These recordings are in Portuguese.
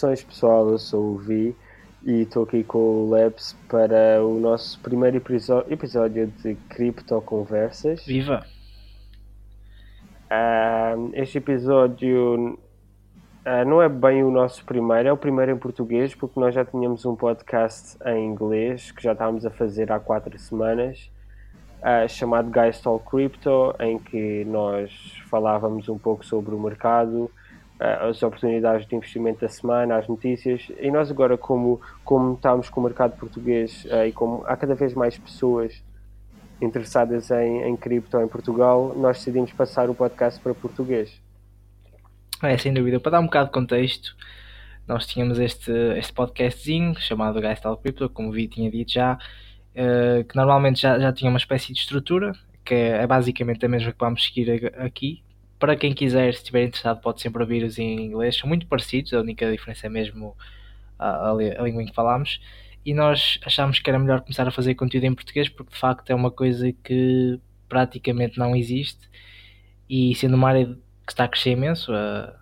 Saudações pessoal, eu sou o Vi e estou aqui com o Labs para o nosso primeiro episódio de Cripto Conversas. Viva! Uh, este episódio uh, não é bem o nosso primeiro, é o primeiro em português, porque nós já tínhamos um podcast em inglês que já estávamos a fazer há quatro semanas, uh, chamado Guys Talk Crypto, em que nós falávamos um pouco sobre o mercado, as oportunidades de investimento da semana, as notícias. E nós agora, como, como estamos com o mercado português uh, e como há cada vez mais pessoas interessadas em, em cripto em Portugal, nós decidimos passar o podcast para português. É, sem dúvida. Para dar um bocado de contexto, nós tínhamos este, este podcastzinho chamado Guys Tal Crypto, como o Vi tinha dito já, uh, que normalmente já, já tinha uma espécie de estrutura, que é basicamente a mesma que vamos seguir aqui, para quem quiser, se estiver interessado, pode sempre ouvir-os em inglês. São muito parecidos, a única diferença é mesmo a, a, a língua em que falamos. E nós achámos que era melhor começar a fazer conteúdo em português porque de facto é uma coisa que praticamente não existe. E sendo uma área que está a crescer imenso, a,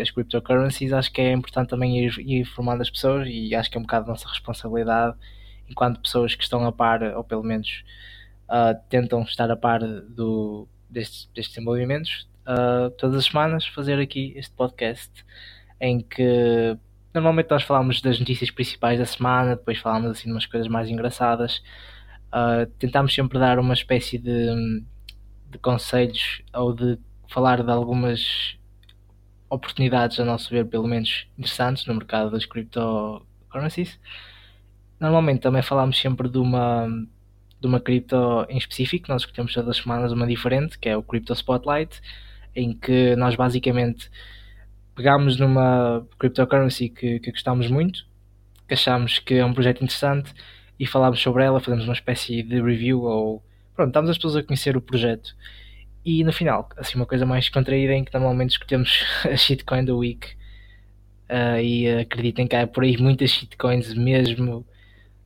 as cryptocurrencies, acho que é importante também ir, ir informando as pessoas e acho que é um bocado a nossa responsabilidade enquanto pessoas que estão a par, ou pelo menos uh, tentam estar a par do, destes, destes desenvolvimentos, uh, todas as semanas fazer aqui este podcast em que normalmente nós falamos das notícias principais da semana, depois falamos assim de umas coisas mais engraçadas. Uh, tentamos sempre dar uma espécie de, de conselhos ou de falar de algumas oportunidades, a nosso ver, pelo menos interessantes no mercado das cryptocurrencies. Normalmente também falamos sempre de uma de uma cripto em específico, nós escolhemos todas as semanas uma diferente, que é o Crypto Spotlight, em que nós basicamente pegámos numa cryptocurrency que, que gostámos muito, que achámos que é um projeto interessante e falámos sobre ela, fazemos uma espécie de review ou pronto, estamos as pessoas a conhecer o projeto. E no final, assim, uma coisa mais contraída em que normalmente escolhemos a shitcoin da week. Uh, e acreditem que há por aí muitas shitcoins mesmo.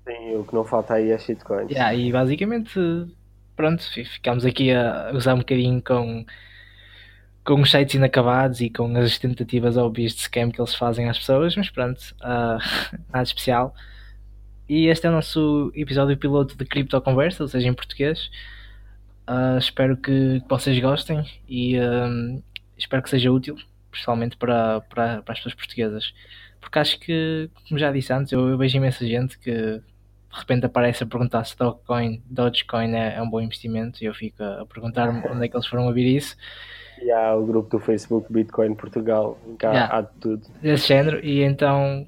Sim, o que não falta aí é shitcoins. Yeah, e basicamente, pronto, ficámos aqui a usar um bocadinho com com os sites inacabados e com as tentativas óbvias de scam que eles fazem às pessoas, mas pronto, uh, nada especial. E este é o nosso episódio piloto de Cripto Conversa, ou seja, em português. Uh, espero que vocês gostem e uh, espero que seja útil, principalmente para, para, para, as pessoas portuguesas. Porque acho que, como já disse antes, eu, eu vejo imensa gente que de repente aparece a perguntar se Dogecoin, Dogecoin é, é um bom investimento e eu fico a, a perguntar onde é que eles foram ouvir isso. E há o grupo do Facebook Bitcoin Portugal, cá yeah. há de tudo. Desse género, e então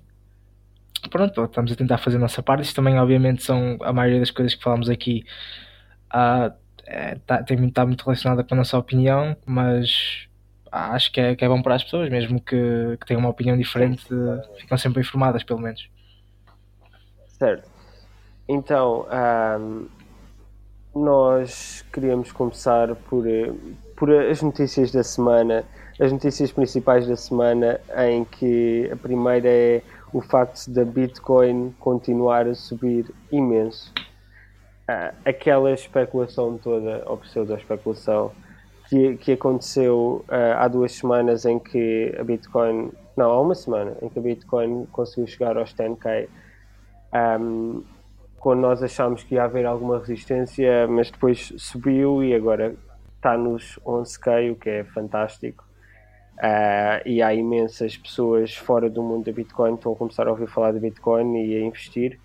pronto, estamos a tentar fazer a nossa parte. Isto também, obviamente, são a maioria das coisas que falamos aqui uh, é, tá, tem, está muito relacionada com a nossa opinião, mas acho que é, que é bom para as pessoas, mesmo que, que tenham uma opinião diferente, ficam sempre informadas, pelo menos. Certo. Então, um, nós queríamos começar por, por as notícias da semana, as notícias principais da semana, em que a primeira é o facto da Bitcoin continuar a subir imenso. Uh, aquela especulação toda, ou pseudo-especulação, que, que aconteceu uh, há duas semanas em que a Bitcoin, não, há uma semana, em que a Bitcoin conseguiu chegar aos 10k. Um, quando nós achámos que ia haver alguma resistência, mas depois subiu e agora está nos 11k, o que é fantástico. Uh, e há imensas pessoas fora do mundo da Bitcoin que estão a começar a ouvir falar de Bitcoin e a investir.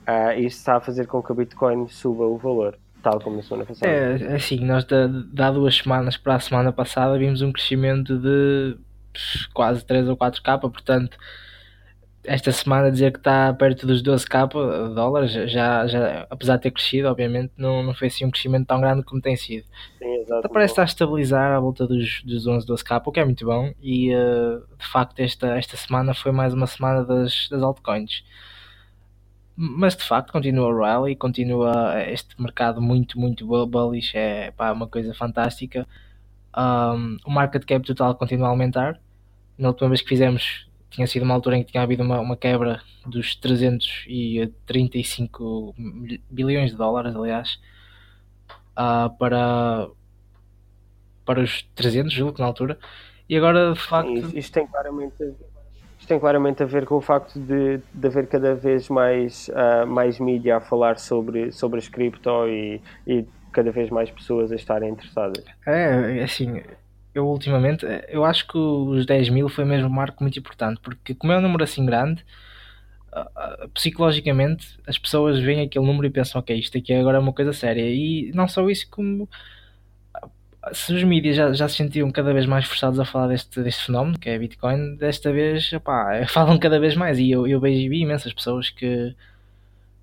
Uh, isso está a fazer com que a Bitcoin suba o valor, tal como na semana passada. É assim, nós da, da duas semanas para a semana passada vimos um crescimento de quase 3 ou 4k, portanto esta semana dizer que está perto dos 12k dólares, já, já, apesar de ter crescido, obviamente, não, não foi assim um crescimento tão grande como tem sido. Sim, exato. Então, parece estar a estabilizar à volta dos, dos 11, 12k, o que é muito bom. E uh, de facto, esta, esta semana foi mais uma semana das, das altcoins. Mas de facto, continua o rally, continua este mercado muito, muito bullish, é pá, uma coisa fantástica. Um, o market cap total continua a aumentar. Na última vez que fizemos tinha sido uma altura em que tinha havido uma, uma quebra dos 335 bilhões de dólares, aliás, uh, para, para os 300, julgo que na altura. E agora, de facto. Sim, isto tem claramente, isto tem claramente a ver com o facto de, de haver cada vez mais, uh, mais mídia a falar sobre, sobre as cripto e, e cada vez mais pessoas a estarem interessadas. É, é assim, eu ultimamente, eu acho que os 10 mil foi mesmo um marco muito importante, porque como é um número assim grande, psicologicamente as pessoas veem aquele número e pensam, ok, isto aqui agora é uma coisa séria. E não só isso, como se os mídias já, já se sentiam cada vez mais forçados a falar deste, deste fenómeno, que é Bitcoin, desta vez, opá, falam cada vez mais. E eu, eu vejo imensas pessoas que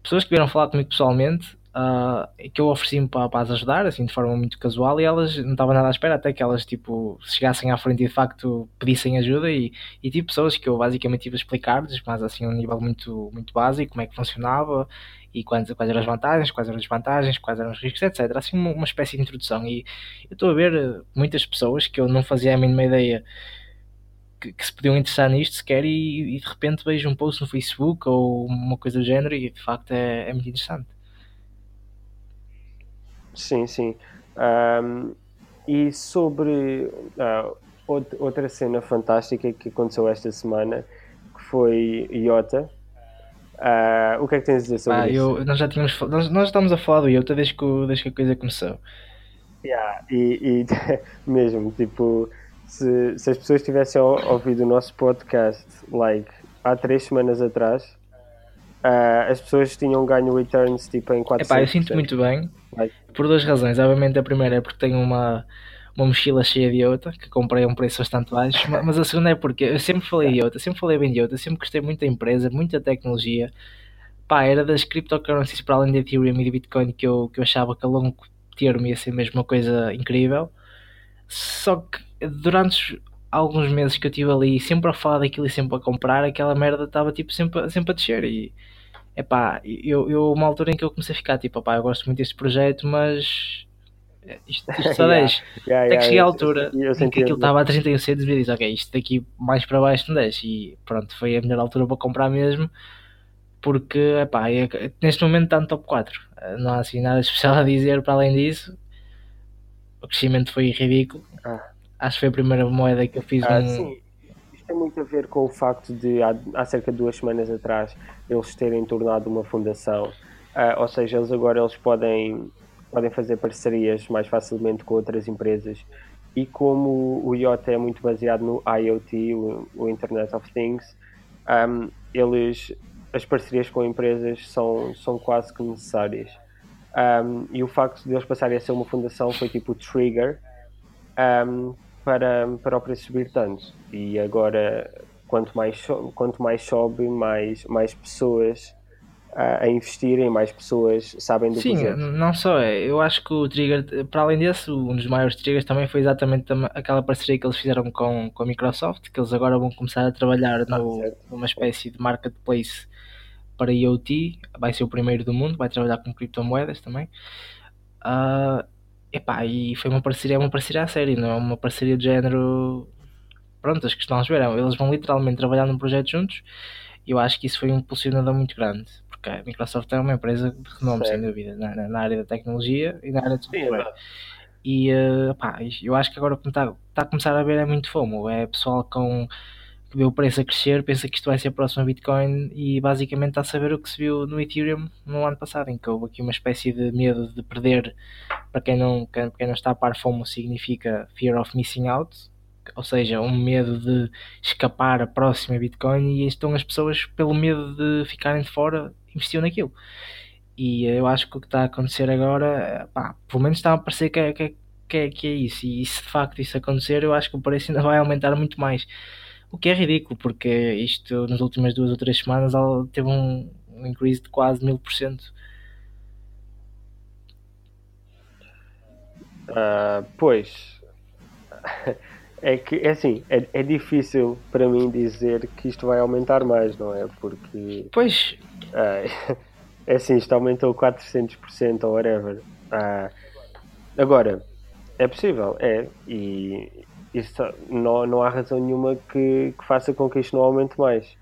pessoas que vieram falar comigo pessoalmente uh, que eu ofereci-me para, para as ajudar, assim, de forma muito casual, e elas não estavam nada à espera até que elas, tipo, chegassem à frente e de facto pedissem ajuda e, e tipo, pessoas que eu basicamente tive a explicar-lhes, mas assim, a um nível muito, muito básico, como é que funcionava e quais, quais eram as vantagens, quais eram as desvantagens, quais eram os riscos, etc. Assim, uma, uma espécie de introdução. E eu estou a ver eh, muitas pessoas que eu não fazia a mínima ideia que, que, se podiam interessar nisto sequer e, e, de repente vejo um post no Facebook ou uma coisa do género e de facto é, é muito interessante. Sim, sim. Um, e sobre uh, outra cena fantástica que aconteceu esta semana, que foi Iota. Uh, o que é que tens a dizer sobre ah, isso? Eu, nós já tínhamos nós, nós estamos a falar do Iota desde que, desde que a coisa começou. Yeah, e, e mesmo, tipo, se, se as pessoas tivessem ouvido o nosso podcast like, há três semanas atrás, uh, as pessoas tinham ganho returns tipo em 400%. Epá, eu sinto muito bem por duas razões. Obviamente, a primeira é porque tenho uma, uma mochila cheia de IOTA que comprei a um preço bastante baixo, mas a segunda é porque eu sempre falei de IOTA, sempre falei bem de IOTA, sempre gostei muito da empresa, muita tecnologia. Pá, era das cryptocurrencies para além de Ethereum e de Bitcoin que eu, que eu achava que a longo termo ia ser mesmo uma coisa incrível. Só que durante alguns meses que eu estive ali, sempre a falar daquilo e sempre a comprar, aquela merda estava tipo sempre, sempre a descer e epá, eu, eu uma altura em que eu comecei a ficar tipo, opá, eu gosto muito deste projeto, mas isto, isto só yeah, 10. Yeah, Até que cheguei à altura eu, eu em que aquilo estava a 31 cedos e disse, ok, isto daqui mais para baixo não desce. E pronto, foi a melhor altura para comprar mesmo, porque epá, é, neste momento está no top 4. Não há assim nada especial a dizer para além disso. O crescimento foi ridículo. Ah. Acho que foi a primeira moeda que eu fiz ah. Sim tem muito a ver com o facto de, há, há cerca de duas semanas atrás, eles terem tornado uma fundação. Uh, ou seja, eles agora eles podem, podem fazer parcerias mais facilmente com outras empresas. E como o IoT é muito baseado no IoT, o, o Internet of Things, um, eles, as parcerias com empresas são, são quase que necessárias. Um, e o facto de eles passarem a ser uma fundação foi tipo o trigger um, para, para o preço subir tanto. E agora, quanto mais, quanto mais sobe, mais, mais pessoas a, a investirem, mais pessoas sabem do Sim, projeto. não só é. Eu acho que o Trigger, para além desse, um dos maiores triggers também foi exatamente aquela parceria que eles fizeram com, com a Microsoft, que eles agora vão começar a trabalhar ah, no, numa espécie de marketplace para IoT, vai ser o primeiro do mundo, vai trabalhar com criptomoedas também. Uh, Epá, e foi uma parceria, é uma parceria a sério, não é uma parceria de género. Pronto, as que estão a ver, eles vão literalmente trabalhar num projeto juntos e eu acho que isso foi um impulsionador muito grande, porque a Microsoft é uma empresa de renome, sem dúvida, na, na, área da tecnologia e na área de software. É e uh, eu acho que agora o que está, está a começar a ver é muito fomo, é pessoal com vê o preço a crescer, pensa que isto vai ser a próxima Bitcoin e basicamente está a saber o que se viu no Ethereum no ano passado, em que houve aqui uma espécie de medo de perder, para quem não, quem, quem não está a par, FOMO significa Fear of Missing Out, ou seja, um medo de escapar a próxima Bitcoin e estão as pessoas, pelo medo de ficarem de fora, investiam naquilo. E eu acho que o que está a acontecer agora, pá, pelo menos está a parecer que é, que, é, que, é, que é isso. E se de facto isso acontecer, eu acho que o preço ainda vai aumentar muito mais. O que é ridículo, porque isto nas últimas duas ou três semanas teve um, um increase de quase mil por cento. Uh, pois é que é assim, é, é, difícil para mim dizer que isto vai aumentar mais, não é? Porque pois uh, é assim, isto aumentou 400% ou whatever. Uh, agora, é possível, é, e, isso, não, não há razão nenhuma que, que faça com que isto não aumente mais.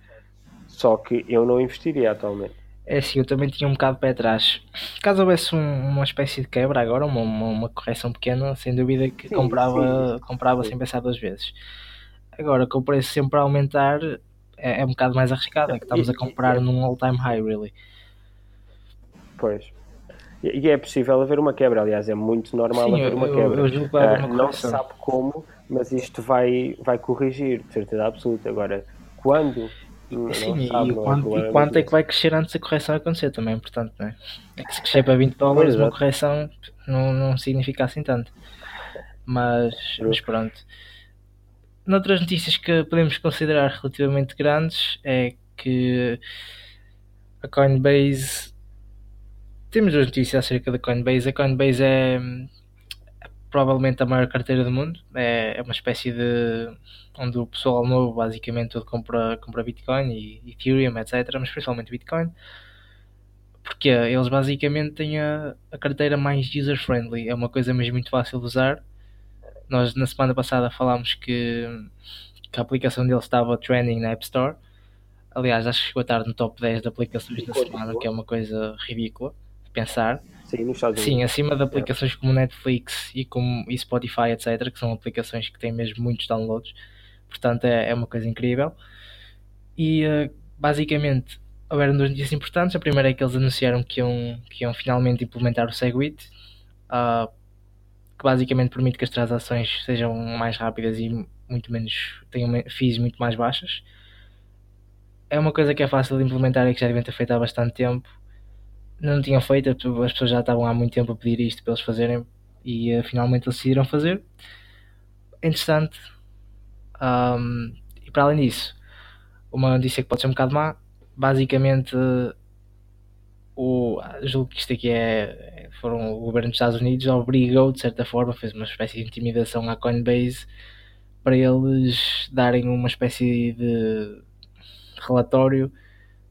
Só que eu não investiria atualmente. É assim, eu também tinha um bocado de pé atrás. Caso houvesse um, uma espécie de quebra agora, uma, uma, uma, correção pequena, sem dúvida que sim, comprava, sim. comprava sim. sem pensar duas vezes. Agora, com o preço sempre a aumentar, é, é um bocado mais arriscado, é que estamos a comprar num all-time high, really. Pois. E é possível haver uma quebra, aliás, é muito normal Sim, haver uma eu- quebra. eu vai haver Ah, uma não se sabe como, mas isto vai, vai corrigir, de certeza absoluta. Agora, quando? Sim, e, sabe, é quanto, problema e quanto é que vai crescer antes da correção acontecer também, é importante, não é? É que se crescer para 20 dólares, uma correção não, não significa assim tanto. Mas, mas pronto. Noutras notícias que podemos considerar relativamente grandes é que a Coinbase. Temos duas notícias acerca da Coinbase. A Coinbase é provavelmente a maior carteira do mundo. É, é uma espécie de. onde o pessoal novo basicamente todo compra, compra Bitcoin e Ethereum, etc. Mas principalmente Bitcoin. Porque eles basicamente têm a, a carteira mais user-friendly. É uma coisa mesmo muito fácil de usar. Nós na semana passada falámos que, que a aplicação deles estava trending na App Store. Aliás, acho que chegou a estar no top 10 de aplicações da semana, que é uma coisa ridícula pensar. Sim, Sim, acima de aplicações como Netflix e, como, e Spotify, etc., que são aplicações que têm mesmo muitos downloads. Portanto, é, é uma coisa incrível. E eh, basicamente houveram duas notícias importantes. A primeira é que eles anunciaram que iam, que iam finalmente implementar o Segwit, ah, que basicamente permite que as transações sejam mais rápidas e muito menos tenham fees muito mais baixas. É uma coisa que é fácil de implementar e que já devem ter feito há bastante tempo. Não tinham feito, as pessoas já estavam há muito tempo a pedir isto para eles fazerem e eh, finalmente eles decidiram fazer. Interessante. Ahm, e para além disso, uma notícia que pode ser um bocado má, basicamente o, julgo que isto aqui é foram o governo dos Estados Unidos obrigou de certa forma, fez uma espécie de intimidação à Coinbase para eles darem uma espécie de relatório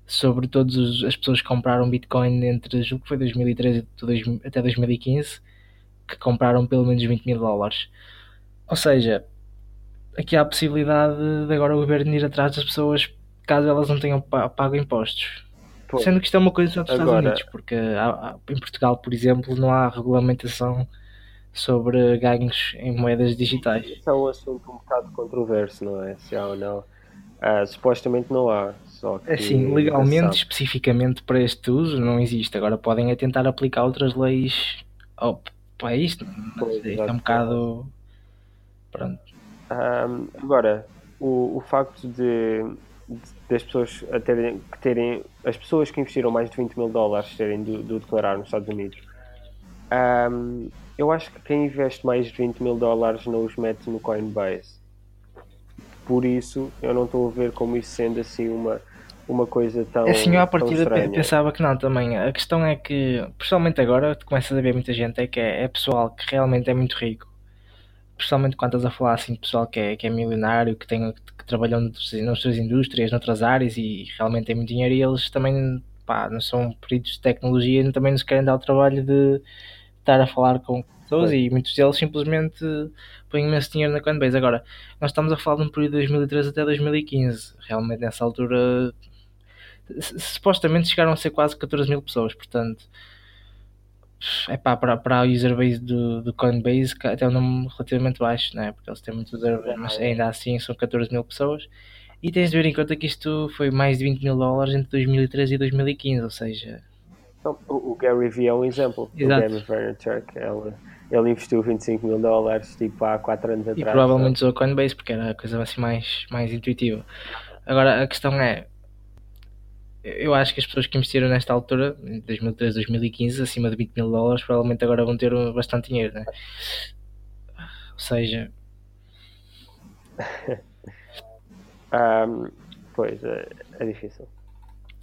sobre todas as pessoas que compraram Bitcoin entre julgo que foi 2013 e dois- até 2015 que compraram pelo menos 20 mil dólares. Ou seja, aqui há a possibilidade de agora o governo ir atrás das pessoas caso elas não tenham pa- pago impostos. Pois. Sendo que isto é uma coisa só dos Estados Agora- Unidos, porque há- em Portugal, por exemplo, não há regulamentação sobre ganhos em moedas digitais. Isso é um assunto um bocado controverso, não é? Se há ou não. Ah, supostamente não há, só que Assim, legalmente, sabe. especificamente para este uso, não existe. Agora podem é tentar aplicar outras leis ao- para isto. Mas Pois, isto é um bocado. Pronto. Ahm, agora, o, o facto de, de- das pessoas a terem, que terem as pessoas que investiram mais de 20 mil dólares terem de, de declarar nos Estados Unidos, ahm, eu acho que quem investe mais de 20 mil dólares não os mete no Coinbase. Por isso, eu não estou a ver como isso sendo assim uma, uma coisa tão. É Assim, eu à partida pensava que não também. A questão é que, principalmente agora, começas a ver muita gente é que é, é pessoal que realmente é muito rico. Principalmente quando estás a falar assim de pessoal que é, que é milionário, que, tem, que trabalham noutras, noutras indústrias, noutras áreas e realmente tem muito dinheiro e eles também pá, não são peritos de tecnologia e também nos querem dar o trabalho de estar a falar com pessoas e muitos deles simplesmente põem imenso dinheiro na Coinbase. Agora, nós estamos a falar de um período de 2013 até 2015. Realmente nessa altura supostamente chegaram a ser quase 14 mil pessoas, portanto é pá, para, para a user base do, do Coinbase até é um número relativamente baixo, né? porque eles têm muito user base, mas ainda assim são 14 mil pessoas. E tens de ver em conta que isto foi mais de 20 mil dólares entre 2013 e 2015, ou seja, Então, o, Gary Vee é um exemplo. Exato. O Gary Vaynerchuk, ele, ele investiu 25 mil dólares tipo há 4 anos e atrás. provavelmente usou Coinbase porque era a coisa assim mais, mais intuitiva. Agora a questão é, eu acho que as pessoas que investiram nesta altura, em 2013, 2015, acima de 20 mil dólares, provavelmente agora vão ter bastante dinheiro, né? Ou seja, Ahm, pois, é, é difícil.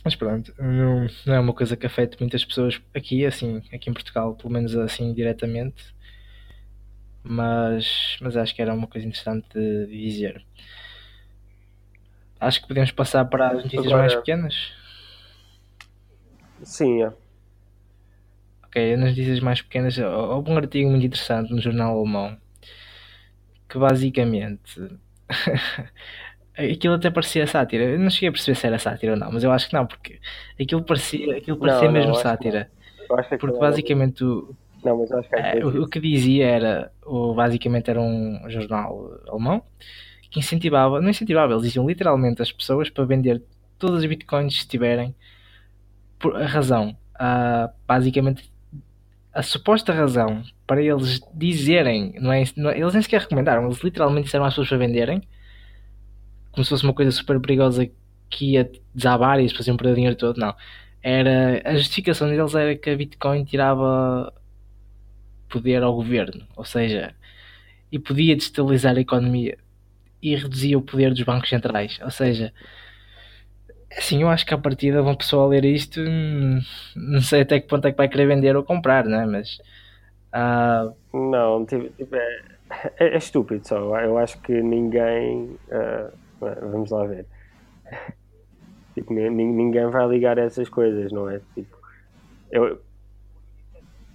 Mas pronto, não, não é uma coisa que afete muitas pessoas aqui, assim, aqui em Portugal, pelo menos assim diretamente. Mas, mas acho que era uma coisa interessante de dizer. Acho que podemos passar para as notícias Agora- mais pequenas. Sim, é. Ok, nas notícias mais pequenas, houve um artigo muito interessante no jornal alemão que basicamente aquilo até parecia sátira. Eu não cheguei a perceber se era sátira ou não, mas eu acho que não, porque aquilo parecia, aquilo parecia não, mesmo que sátira. Que Porque basicamente o, Não, que É, o, o que dizia era, o, basicamente era um jornal alemão que incentivava, não incentivava, eles diziam literalmente as pessoas para vender todas as bitcoins que tiverem por a razão, a, basicamente a suposta razão para eles dizerem, não é, não é, eles nem sequer recomendaram, eles literalmente disseram às pessoas para venderem, como se fosse uma coisa super perigosa que ia desabar e eles faziam perder o dinheiro todo, não. Era, a justificação deles era que a Bitcoin tirava poder ao governo, ou seja, e podia destabilizar a economia e reduzia o poder dos bancos centrais, ou seja, Assim, eu acho que a partida vão pessoal ler isto, hum, não sei até que ponto é que vai querer vender ou comprar, né? Mas. Uh... Não, tipo, tipo é, é, estúpido só. Eu acho que ninguém. Uh, vamos lá ver. Tipo, ninguém vai ligar a essas coisas, não é? Tipo, eu,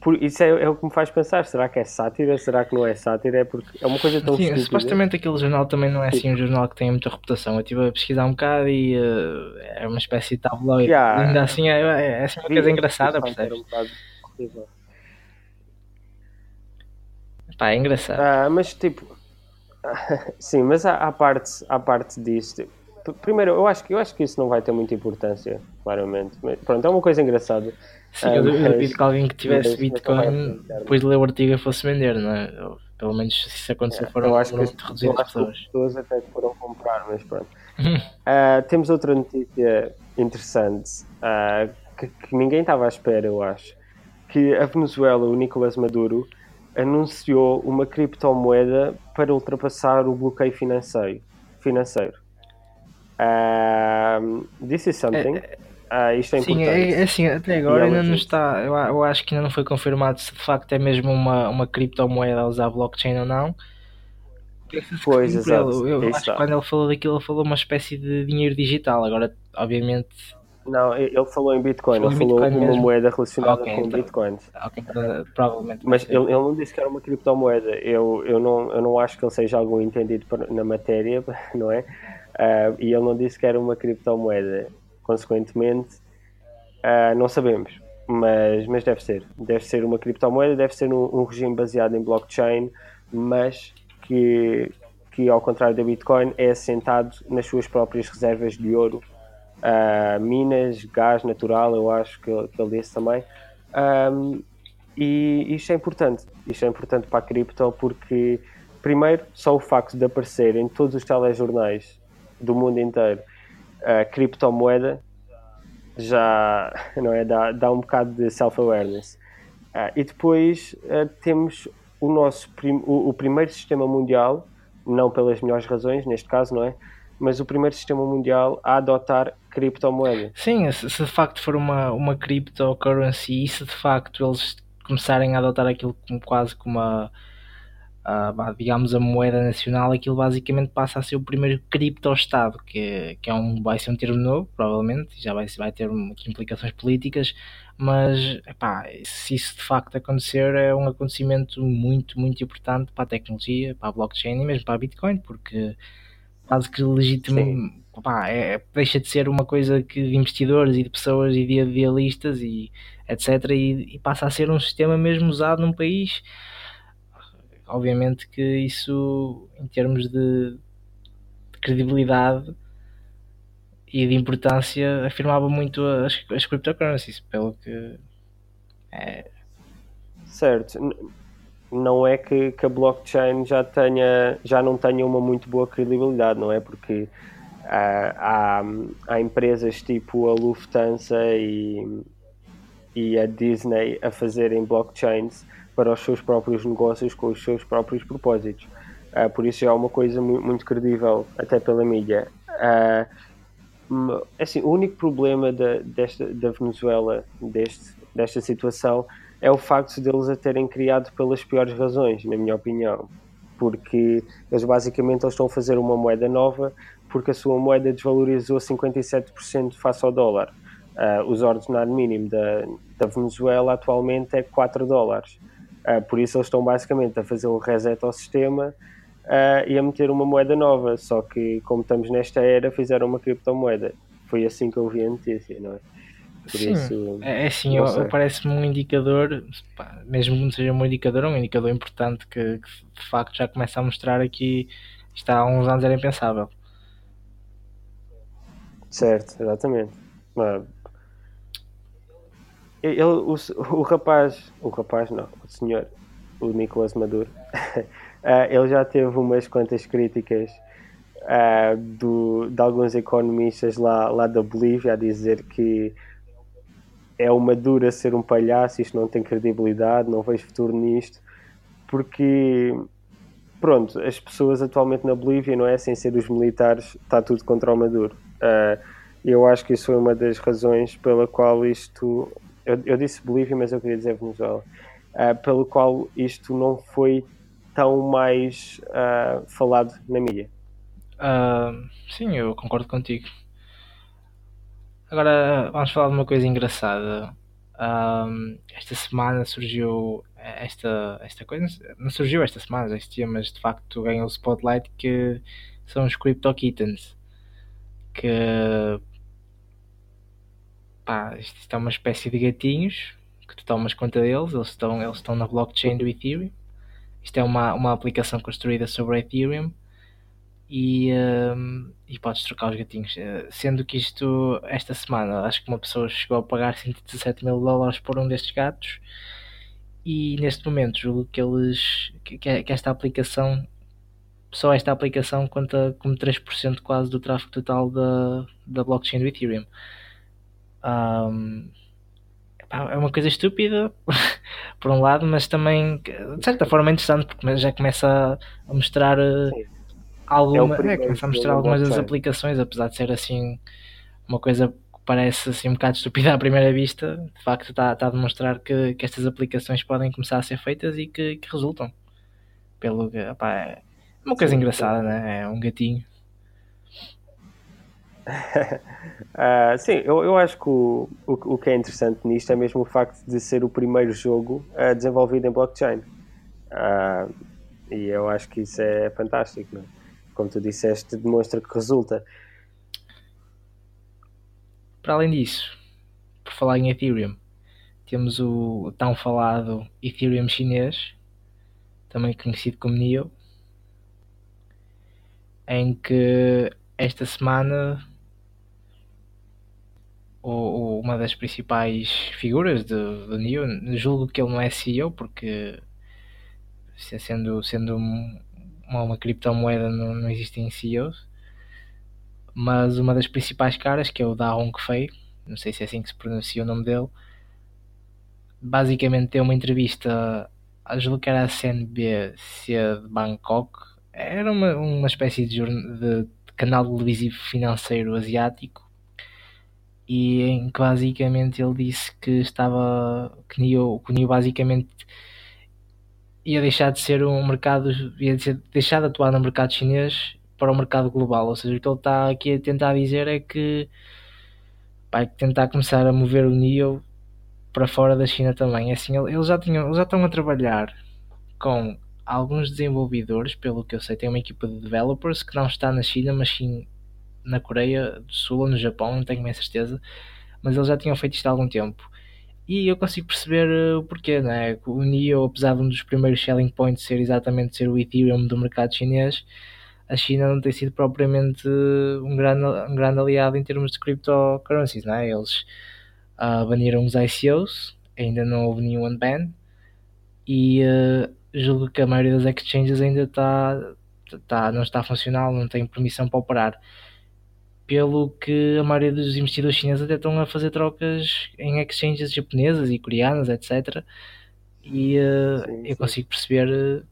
por, isso é, é, o que me faz pensar, será que é sátira, será que não é sátira? É porque é uma coisa tão Sim, supostamente aquele jornal também não é assim um jornal que tem muita reputação. Eu estive a pesquisar um bocado e uh, é uma espécie de tabloide. Yeah. Ainda assim é, é, é assim uma coisa engraçada, percebes? Um Pá, é engraçado. Ah, mas tipo, sim, mas há, parte, há parte disso. Primeiro, eu acho, que, eu acho que isso não vai ter muita importância, claramente. Mas, pronto, é uma coisa engraçada. Sim, eu duvido que alguém que tivesse Bitcoin depois de ler o artigo fosse vender, não é? pelo menos se isso acontecer é, foram eu acho muito reduzidas pessoas. As pessoas até foram comprar, mas pronto. uh, temos outra notícia interessante uh, que, que, ninguém estava à espera, eu acho. Que a Venezuela, o Nicolás Maduro, anunciou uma criptomoeda para ultrapassar o bloqueio financeiro. financeiro. Uh, this is something. É, ah, isto é Sim, é, é assim, até agora ainda não está. Eu, eu, acho que ainda não foi confirmado se de facto é mesmo uma, uma criptomoeda a usar blockchain ou não. Pois, exato. Eu, eu acho que quando ele falou daquilo, ele falou uma espécie de dinheiro digital. Agora, obviamente. Não, ele falou em Bitcoin, ele falou Bitcoin uma mesmo? moeda relacionada okay, com então, Bitcoin. Ok, então, provavelmente. Mas ele, ele não disse que era uma criptomoeda. Eu, eu, não, eu não acho que ele seja algum entendido na matéria, não é? Uh, e ele não disse que era uma criptomoeda consequentemente, uh, não sabemos. Mas, mas deve ser. Deve ser uma criptomoeda, deve ser um, um regime baseado em blockchain, mas que, que, ao contrário da Bitcoin, é assentado nas suas próprias reservas de ouro, uh, minas, gás natural, eu acho que, que ele disse também. Um, e isto é importante. Isto é importante para a cripto porque, primeiro, só o facto de aparecer em todos os telejornais do mundo inteiro a criptomoeda já não é, dá, dá um bocado de self-awareness. Uh, e depois uh, temos o nosso prim o, o, primeiro sistema mundial, não pelas melhores razões, neste caso, não é? Mas o primeiro sistema mundial a adotar criptomoeda. Sim, se, de facto for uma, uma cryptocurrency e se de facto eles começarem a adotar aquilo como quase como uma uh, digamos, a moeda nacional, aquilo basicamente passa a ser o primeiro cripto-estado, que, que é um, vai ser um termo novo, provavelmente, já vai, vai ter implicações políticas, mas epá, se isso de facto acontecer, é um acontecimento muito, muito importante para a tecnologia, para a blockchain e mesmo para a Bitcoin, porque quase que legítimo. Opa, é, deixa de ser uma coisa que de investidores e de pessoas e de idealistas e etc. E, e, passa a ser um sistema mesmo usado num país obviamente que isso, em termos de, de credibilidade e de importância, afirmava muito as, as cryptocurrencies, pelo que é... Certo. Não é que, que a blockchain já, tenha, já não tenha uma muito boa credibilidade, não é? Porque há, há, há empresas tipo a Lufthansa e, e a Disney a fazerem blockchains para os seus próprios negócios com os seus próprios propósitos. Uh, por isso é uma coisa muito, muito credível, até pela mídia. Uh, assim, o único problema da, desta, da Venezuela, deste, desta situação, é o facto de eles a terem criado pelas piores razões, na minha opinião. Porque eles basicamente eles estão a fazer uma moeda nova porque a sua moeda desvalorizou 57% face ao dólar. Uh, os ordenado mínimo da, da Venezuela atualmente é 4 dólares. Uh, por isso eles estão basicamente a fazer um reset ao sistema uh, e a meter uma moeda nova. Só que, como estamos nesta era, fizeram uma criptomoeda. Foi assim que eu vi a notícia, não é? Por Sim, isso, é, é assim, parece-me um indicador, mesmo que não seja um indicador, é um indicador importante que, que, de facto já começa a mostrar aqui Isto há uns anos era impensável. Certo, exatamente. Ele, o, o rapaz, o rapaz não, o senhor, o Nicolas Maduro, uh, ele já teve umas quantas críticas uh, do, de alguns economistas lá, lá da Bolívia a dizer que é uma dura ser um palhaço, isto não tem credibilidade, não vejo futuro nisto, porque pronto, as pessoas atualmente na Bolívia, não é? Sem ser os militares, está tudo contra o Maduro. Uh, eu acho que isso foi uma das razões pela qual isto. Eu, eu disse Bolívia, mas eu queria dizer Venezuela. Uh, pelo qual isto não foi tão mais uh, falado na mídia. sim, eu concordo contigo. Agora vamos falar de uma coisa engraçada. Um, esta semana surgiu esta, esta coisa, não surgiu esta semana, existia, mas de facto ganhou o spotlight que são os Crypto Kittens. Que pá, isto é uma espécie de gatinhos que tu tomas conta deles, eles estão, eles estão na blockchain do Ethereum. Isto é uma, uma aplicação construída sobre Ethereum e, um, e podes trocar os gatinhos. Eh, sendo que isto, esta semana, acho que uma pessoa chegou a pagar 117 mil dólares por um destes gatos. E neste momento julgo que eles que, que esta aplicação só esta aplicação conta como 3% quase do tráfego total da, da blockchain do Ethereum. Um, é uma coisa estúpida por um lado, mas também de certa forma é interessante porque já começa a mostrar eh, Sim alguma, é, é começa a mostrar algumas das aplicações, apesar de ser assim uma coisa que parece assim um bocado estúpida à primeira vista, de facto está, está a demonstrar que, que estas aplicações podem começar a ser feitas e que, que resultam. Pelo que, opá, é uma coisa sim, engraçada, né? É um gatinho. uh, sim, eu, eu acho que o, o, o, que é interessante nisto é mesmo o facto de ser o primeiro jogo uh, desenvolvido em blockchain. Uh, e eu acho que isso é fantástico, não é? Como tu disseste, demonstra que resulta. Para além disso, por falar em Ethereum, temos o tão falado Ethereum chinês, também conhecido como NEO, em que esta semana uma das principais figuras do, do NEO, julgo que ele não é CEO porque sendo, sendo um, uma, uma criptomoeda não, não existem CEOs, mas uma das principais caras, que é o Da Hong Fei, não sei se é assim que se pronuncia o nome dele, basicamente deu uma entrevista, acho que era a CNBC de Bangkok, era uma, uma espécie de, de, canal televisivo financeiro asiático, e em que basicamente ele disse que estava que Nio, que basicamente ia deixar de ser um mercado, ia deixar de atuar no mercado chinês para o mercado global. Ou seja, o que ele está aqui a tentar dizer é que vai tentar começar a mover o NIO para fora da China também. É assim, eles já, tinham, eles já estão a trabalhar com alguns desenvolvedores, pelo que eu sei, tem uma equipa de developers que não está na China, mas sim na Coreia do Sul ou no Japão, não tenho bem certeza, mas eles já tinham feito isto há algum tempo. E eu consigo perceber eh, o porquê, né? O NIO, apesar de um dos primeiros selling points ser exatamente ser o Ethereum do mercado chinês, a China não tem sido propriamente um grande, um grande aliado em termos de cryptocurrencies, né? Eles uh, baniram os ICOs, ainda não houve nenhum unban, e uh, julgo que a maioria das exchanges ainda está, tá, não está funcional, não tem permissão para operar pelo que a maioria dos investidores chineses até estão a fazer trocas em exchanges japonesas e coreanas, etc. E uh, sim, eu consigo perceber uh,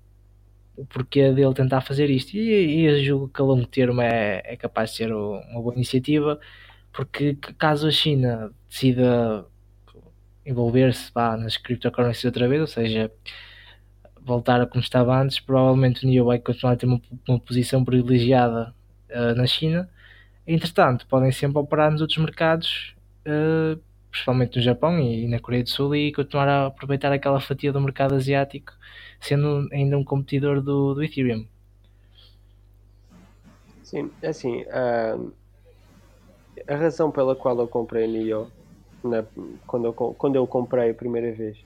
o porquê dele tentar fazer isto. E, e eu julgo que a longo termo é, é capaz de ser uma boa iniciativa, porque caso a China decida envolver-se nas cryptocurrencies outra vez, ou seja, voltar a como estava antes, provavelmente o NIO vai continuar a ter uma, uma posição privilegiada uh, na China Entretanto, podem sempre operar nos outros mercados, uh, principalmente no Japão e na Coreia do Sul, e continuar a aproveitar aquela fatia do mercado asiático, sendo ainda um competidor do, do Ethereum. Sim, é assim, uh, a razão pela qual eu comprei NIO, na, quando, eu, quando eu comprei a primeira vez,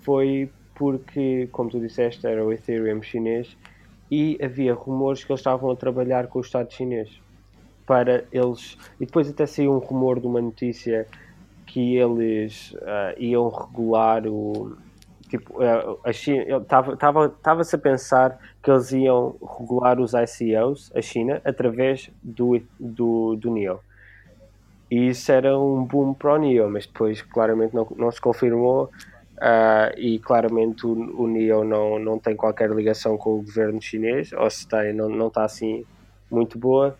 foi porque, como tu disseste, era o Ethereum chinês e havia rumores que eles estavam a trabalhar com o Estado chinês para eles. E depois até saiu um rumor de uma notícia que eles uh, iam regular o. Tipo, uh, a China. Estava-se a pensar que eles iam regular os ICOs, a China, através do, do, do NIO. E isso era um boom para o NIO, mas depois claramente não, não se confirmou. Uh, e claramente o, o NIO não, não tem qualquer ligação com o governo chinês, ou se tem, não, não está assim muito boa.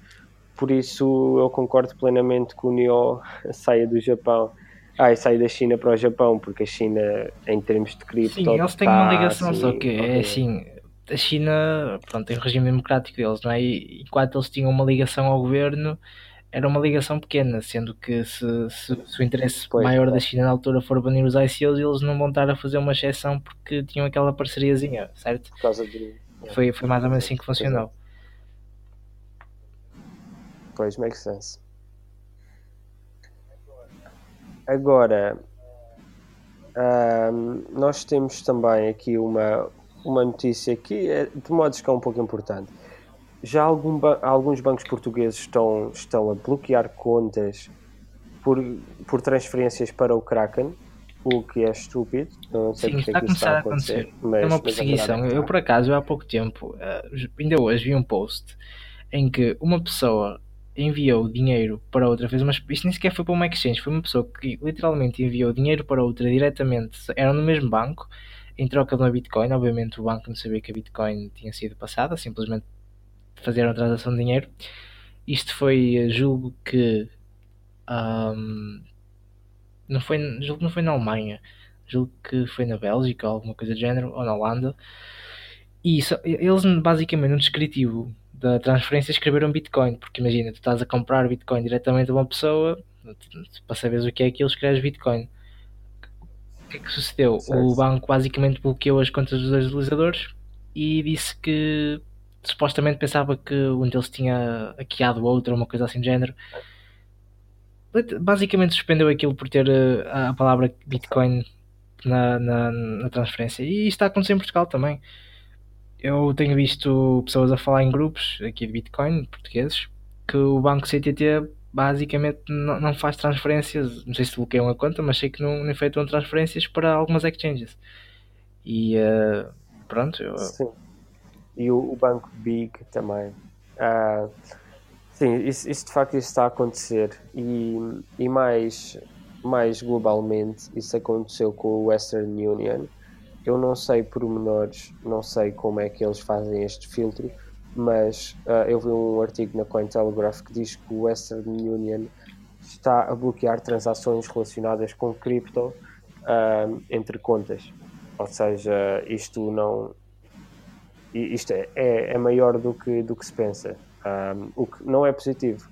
Por isso eu concordo plenamente que o NIO saia do Japão. Ah, e saia da China para o Japão, porque a China, em termos de cripto. Sim, eles têm uma ligação, assim, só que é assim, a China pronto, tem um regime democrático deles, não é? E enquanto eles tinham uma ligação ao governo, era uma ligação pequena, sendo que se, se, se o interesse pois, maior é. da China na altura for banir os ICOs, eles não vão estar a fazer uma exceção porque tinham aquela parceriazinha, certo? Por causa de... Foi, foi mais ou menos assim que funcionou. Pois, makes sense. Agora, um, nós temos também aqui uma, uma notícia que, é, de modos que é um pouco importante já algum, alguns bancos portugueses estão, estão a bloquear contas por, por transferências para o Kraken, o que é estúpido. Não sei Sim, está a começar a acontecer. acontecer. Mas, é uma perseguição. Eu, por acaso, há pouco tempo, uh, ainda hoje, vi um post em que uma pessoa enviou dinheiro para outra, fez uma. Isto nem sequer foi para uma exchange, foi uma pessoa que literalmente enviou dinheiro para outra diretamente, eram no mesmo banco, em troca de uma Bitcoin. Obviamente, o banco não sabia que a Bitcoin tinha sido passada, simplesmente fazer uma transação de dinheiro. Isto foi, julgo que. Um, não foi, julgo que não foi na Alemanha, julgo que foi na Bélgica ou alguma coisa do género, ou na Holanda. E isso, eles basicamente no descritivo da transferência escreveram Bitcoin, porque imagina, tu estás a comprar Bitcoin diretamente a uma pessoa, para saberes o que é aquilo, escreves Bitcoin. O que é que sucedeu? Certo. O banco basicamente bloqueou as contas dos dois utilizadores e disse que supostamente pensava que um deles tinha hackeado o outro, ou uma coisa assim do género. Basicamente suspendeu aquilo por ter eh, a palavra Bitcoin na, na, na transferência. E isto está a acontecer em Portugal também. Eu tenho visto pessoas a falar em grupos aqui de Bitcoin, portugueses, que o banco CTT basicamente não, não faz transferências. Não sei se bloqueiam a conta, mas sei que não, não efetuam transferências para algumas exchanges. E uh, pronto, eu, Sim e o, o banco Big também. Uh, sim, isso, isso, de facto está a acontecer e, e mais, mais globalmente isso aconteceu com o Western Union. Eu não sei pormenores, não sei como é que eles fazem este filtro, mas uh, eu vi um artigo na Cointelegraph que diz que o Western Union está a bloquear transações relacionadas com cripto uh, entre contas. Ou seja, isto não, isto é, é, é, maior do que, do que se pensa, um, o que não é positivo.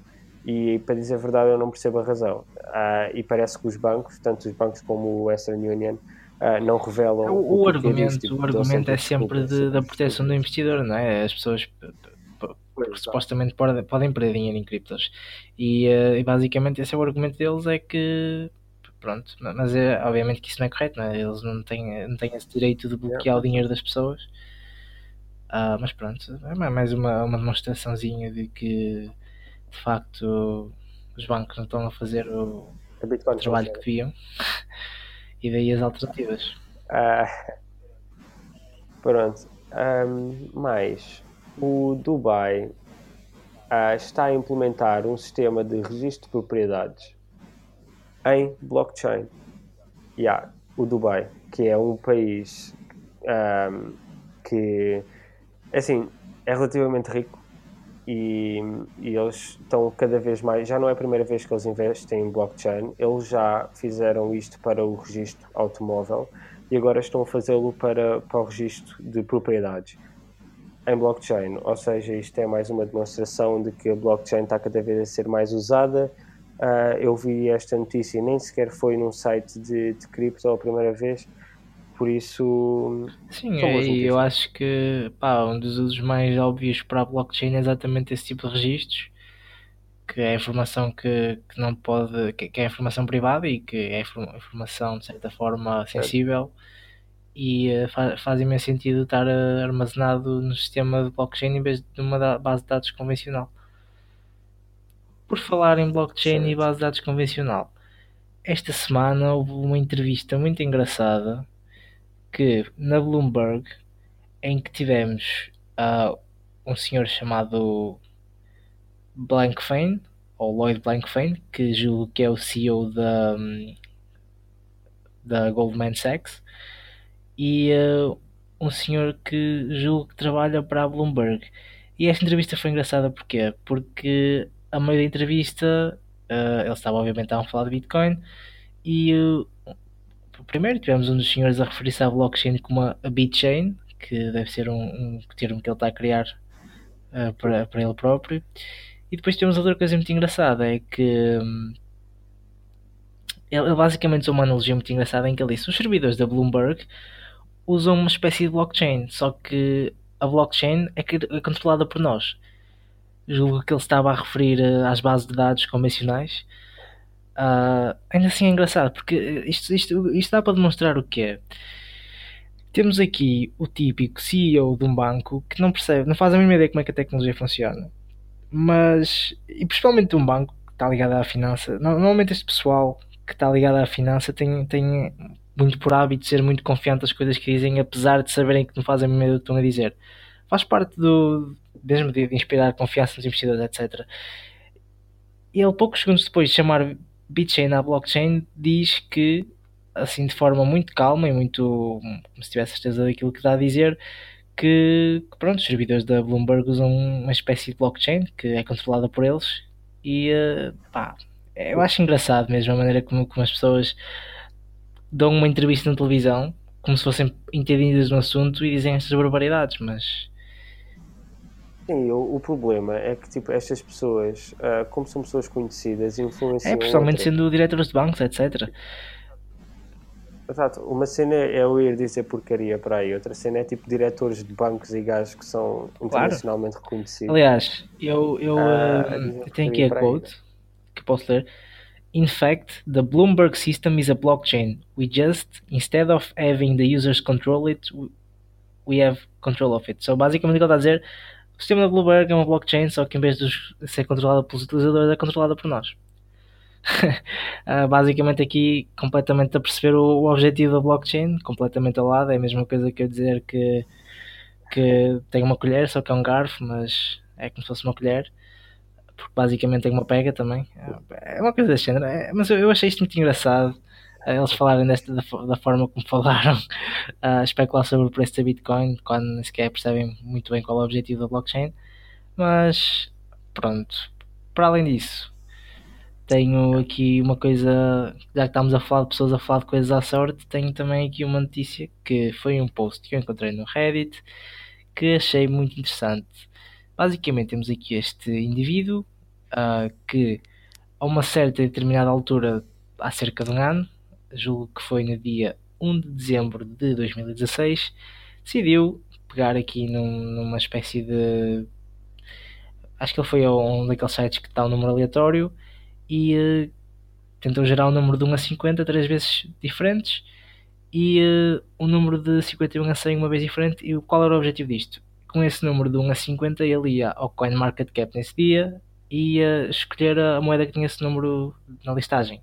E para dizer a verdade, eu não percebo a razão. Uh, e parece que os bancos, tanto os bancos como o Western Union, uh, não revelam. O, o argumento, tipo o argumento é sempre de, da proteção do investidor, não é? As pessoas supostamente podem, podem perder dinheiro em criptos. E, uh, e, basicamente esse é o argumento deles: é que. Pronto, mas é, obviamente que isso não é correto, não é? Eles não têm, não têm esse direito de bloquear o dinheiro das pessoas. Uh, mas pronto, é mais uma, uma demonstraçãozinha de que de facto os bancos não estão a fazer o, o trabalho que deviam e daí as alternativas. Ah, pronto, um, mais o Dubai ah, está a implementar um sistema de registro de propriedades em blockchain. Yeah, o Dubai, que é um país um, que assim, é relativamente rico e, e, eles estão cada vez mais. Já não é a primeira vez que eles investem em blockchain, eles já fizeram isto para o registro automóvel e agora estão a fazê-lo para, para o registro de propriedades em blockchain. Ou seja, isto é mais uma demonstração de que a blockchain está cada vez a ser mais usada. Uh, eu vi esta notícia, nem sequer foi num site de, de cripto a primeira vez por isso. Sim, e eu acho que pá, um dos usos mais óbvios para a blockchain é exatamente esse tipo de registros, que é informação que, que não pode. Que, que, é informação privada e que é informação de certa forma sensível. e uh, faz, faz imenso sentido estar uh, armazenado no sistema de blockchain em vez de uma base de dados convencional. Por falar em blockchain certo. e base de dados convencional, esta semana houve uma entrevista muito engraçada que na Bloomberg em que tivemos uh, um senhor chamado Blankfein ou Lloyd Blankfein que julgo que é o CEO da, da Goldman Sachs e uh, um senhor que julgo que trabalha para a Bloomberg e esta entrevista foi engraçada porquê? porque a meio da entrevista uh, eles estavam obviamente a falar de Bitcoin e uh, primeiro tivemos um dos senhores a referir-se à blockchain como a, BitChain, que deve ser um, um termo que ele está a criar uh, para, para ele próprio. E depois temos outra coisa muito engraçada, é que um, ele, basicamente usou uma analogia muito engraçada em que ele disse os servidores da Bloomberg usam uma espécie de blockchain, só que a blockchain é, é controlada por nós julgo que ele estava a referir uh, às bases de dados convencionais. Uh, ainda assim é engraçado, porque isto, isto, isto dá para demonstrar o que é. Temos aqui o típico CEO de um banco que não percebe, não faz a mínima ideia como é que a tecnologia funciona. Mas, e principalmente de um banco que está ligado à finança, normalmente este pessoal que está ligado à finança tem, tem muito por hábito de ser muito confiante das coisas que dizem, apesar de saberem que não fazem a mínima ideia do que estão a dizer. Faz parte do, mesmo de, inspirar confiança nos investidores, etc. E ele, poucos segundos depois de chamar BitChain à blockchain, diz que, assim, de forma muito calma e muito, como se tivesse certeza daquilo que está a dizer, que, que pronto, os servidores da Bloomberg usam uma espécie de blockchain que é controlada por eles e, uh, pá, eu acho engraçado mesmo a maneira como, como as pessoas dão uma entrevista na televisão como se fossem entendidas no assunto e dizem estas barbaridades, mas Sim, o, o, problema é que tipo, estas pessoas, uh, como são pessoas conhecidas, influenciam. É, pessoalmente sendo diretores de bancos, etc. Exato, uma cena é eu ir dizer porcaria para aí, outra cena é tipo diretores de bancos e gajos que são internacionalmente claro. reconhecidos. Aliás, eu, eu, uh, eu tenho aqui a quote que posso ler. In fact, the Bloomberg system is a blockchain. We just, instead of having the users control it, we have control of it. So, basicamente, o que ele está a dizer o sistema da Bloomberg é uma blockchain, só que em vez de ser controlada pelos utilizadores, é controlada por nós. uh, basicamente aqui completamente a perceber o, o, objetivo da blockchain, completamente ao lado, é a mesma coisa que eu dizer que, que tem uma colher, só que é um garfo, mas é como se fosse uma colher, porque basicamente tem uma pega também. É uma coisa desse género, é, mas eu, eu achei isto muito engraçado eles falarem desta da, da, forma como falaram, a especular sobre o preço da Bitcoin, quando nem sequer percebem muito bem qual é o objetivo da blockchain. Mas pronto, para além disso, tenho aqui uma coisa, já que estamos a falar de pessoas a falar de coisas à sorte, tenho também aqui uma notícia que foi um post que eu encontrei no Reddit que achei muito interessante. Basicamente temos aqui este indivíduo uh, que a uma certa determinada altura, há cerca de um ano, julgo que foi no dia 1 de dezembro de 2016, decidiu pegar aqui num, numa espécie de. Acho que ele foi a um daqueles sites que está um número aleatório e uh, tentou gerar um número de 1 a 50 três vezes diferentes e uh, um número de 51 a 100 uma vez diferente. E qual era o objetivo disto? Com esse número de 1 a 50, ele ia ao CoinMarketCap nesse dia e ia escolher a moeda que tinha esse número na listagem.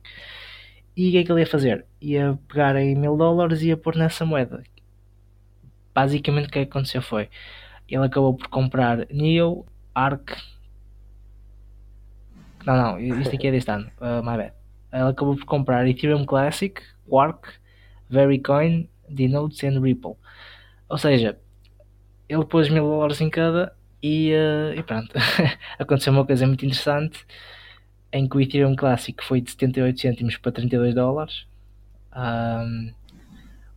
E o que é que ele ia fazer? Ia pegar em mil dólares e ia pôr nessa moeda. Basicamente o que, é aconteceu foi ele acabou por comprar Neo, Arc. Não, não, isto aqui é deste ano, uh, my bad. Ele acabou por comprar Ethereum Classic, Quark, Vericoin, Denotes e Ripple. Ou seja, ele pôs mil dólares em cada e, uh, e pronto. Aconteceu uma coisa muito interessante em que o Ethereum Classic foi de 78 cêntimos para 32 dólares. Um,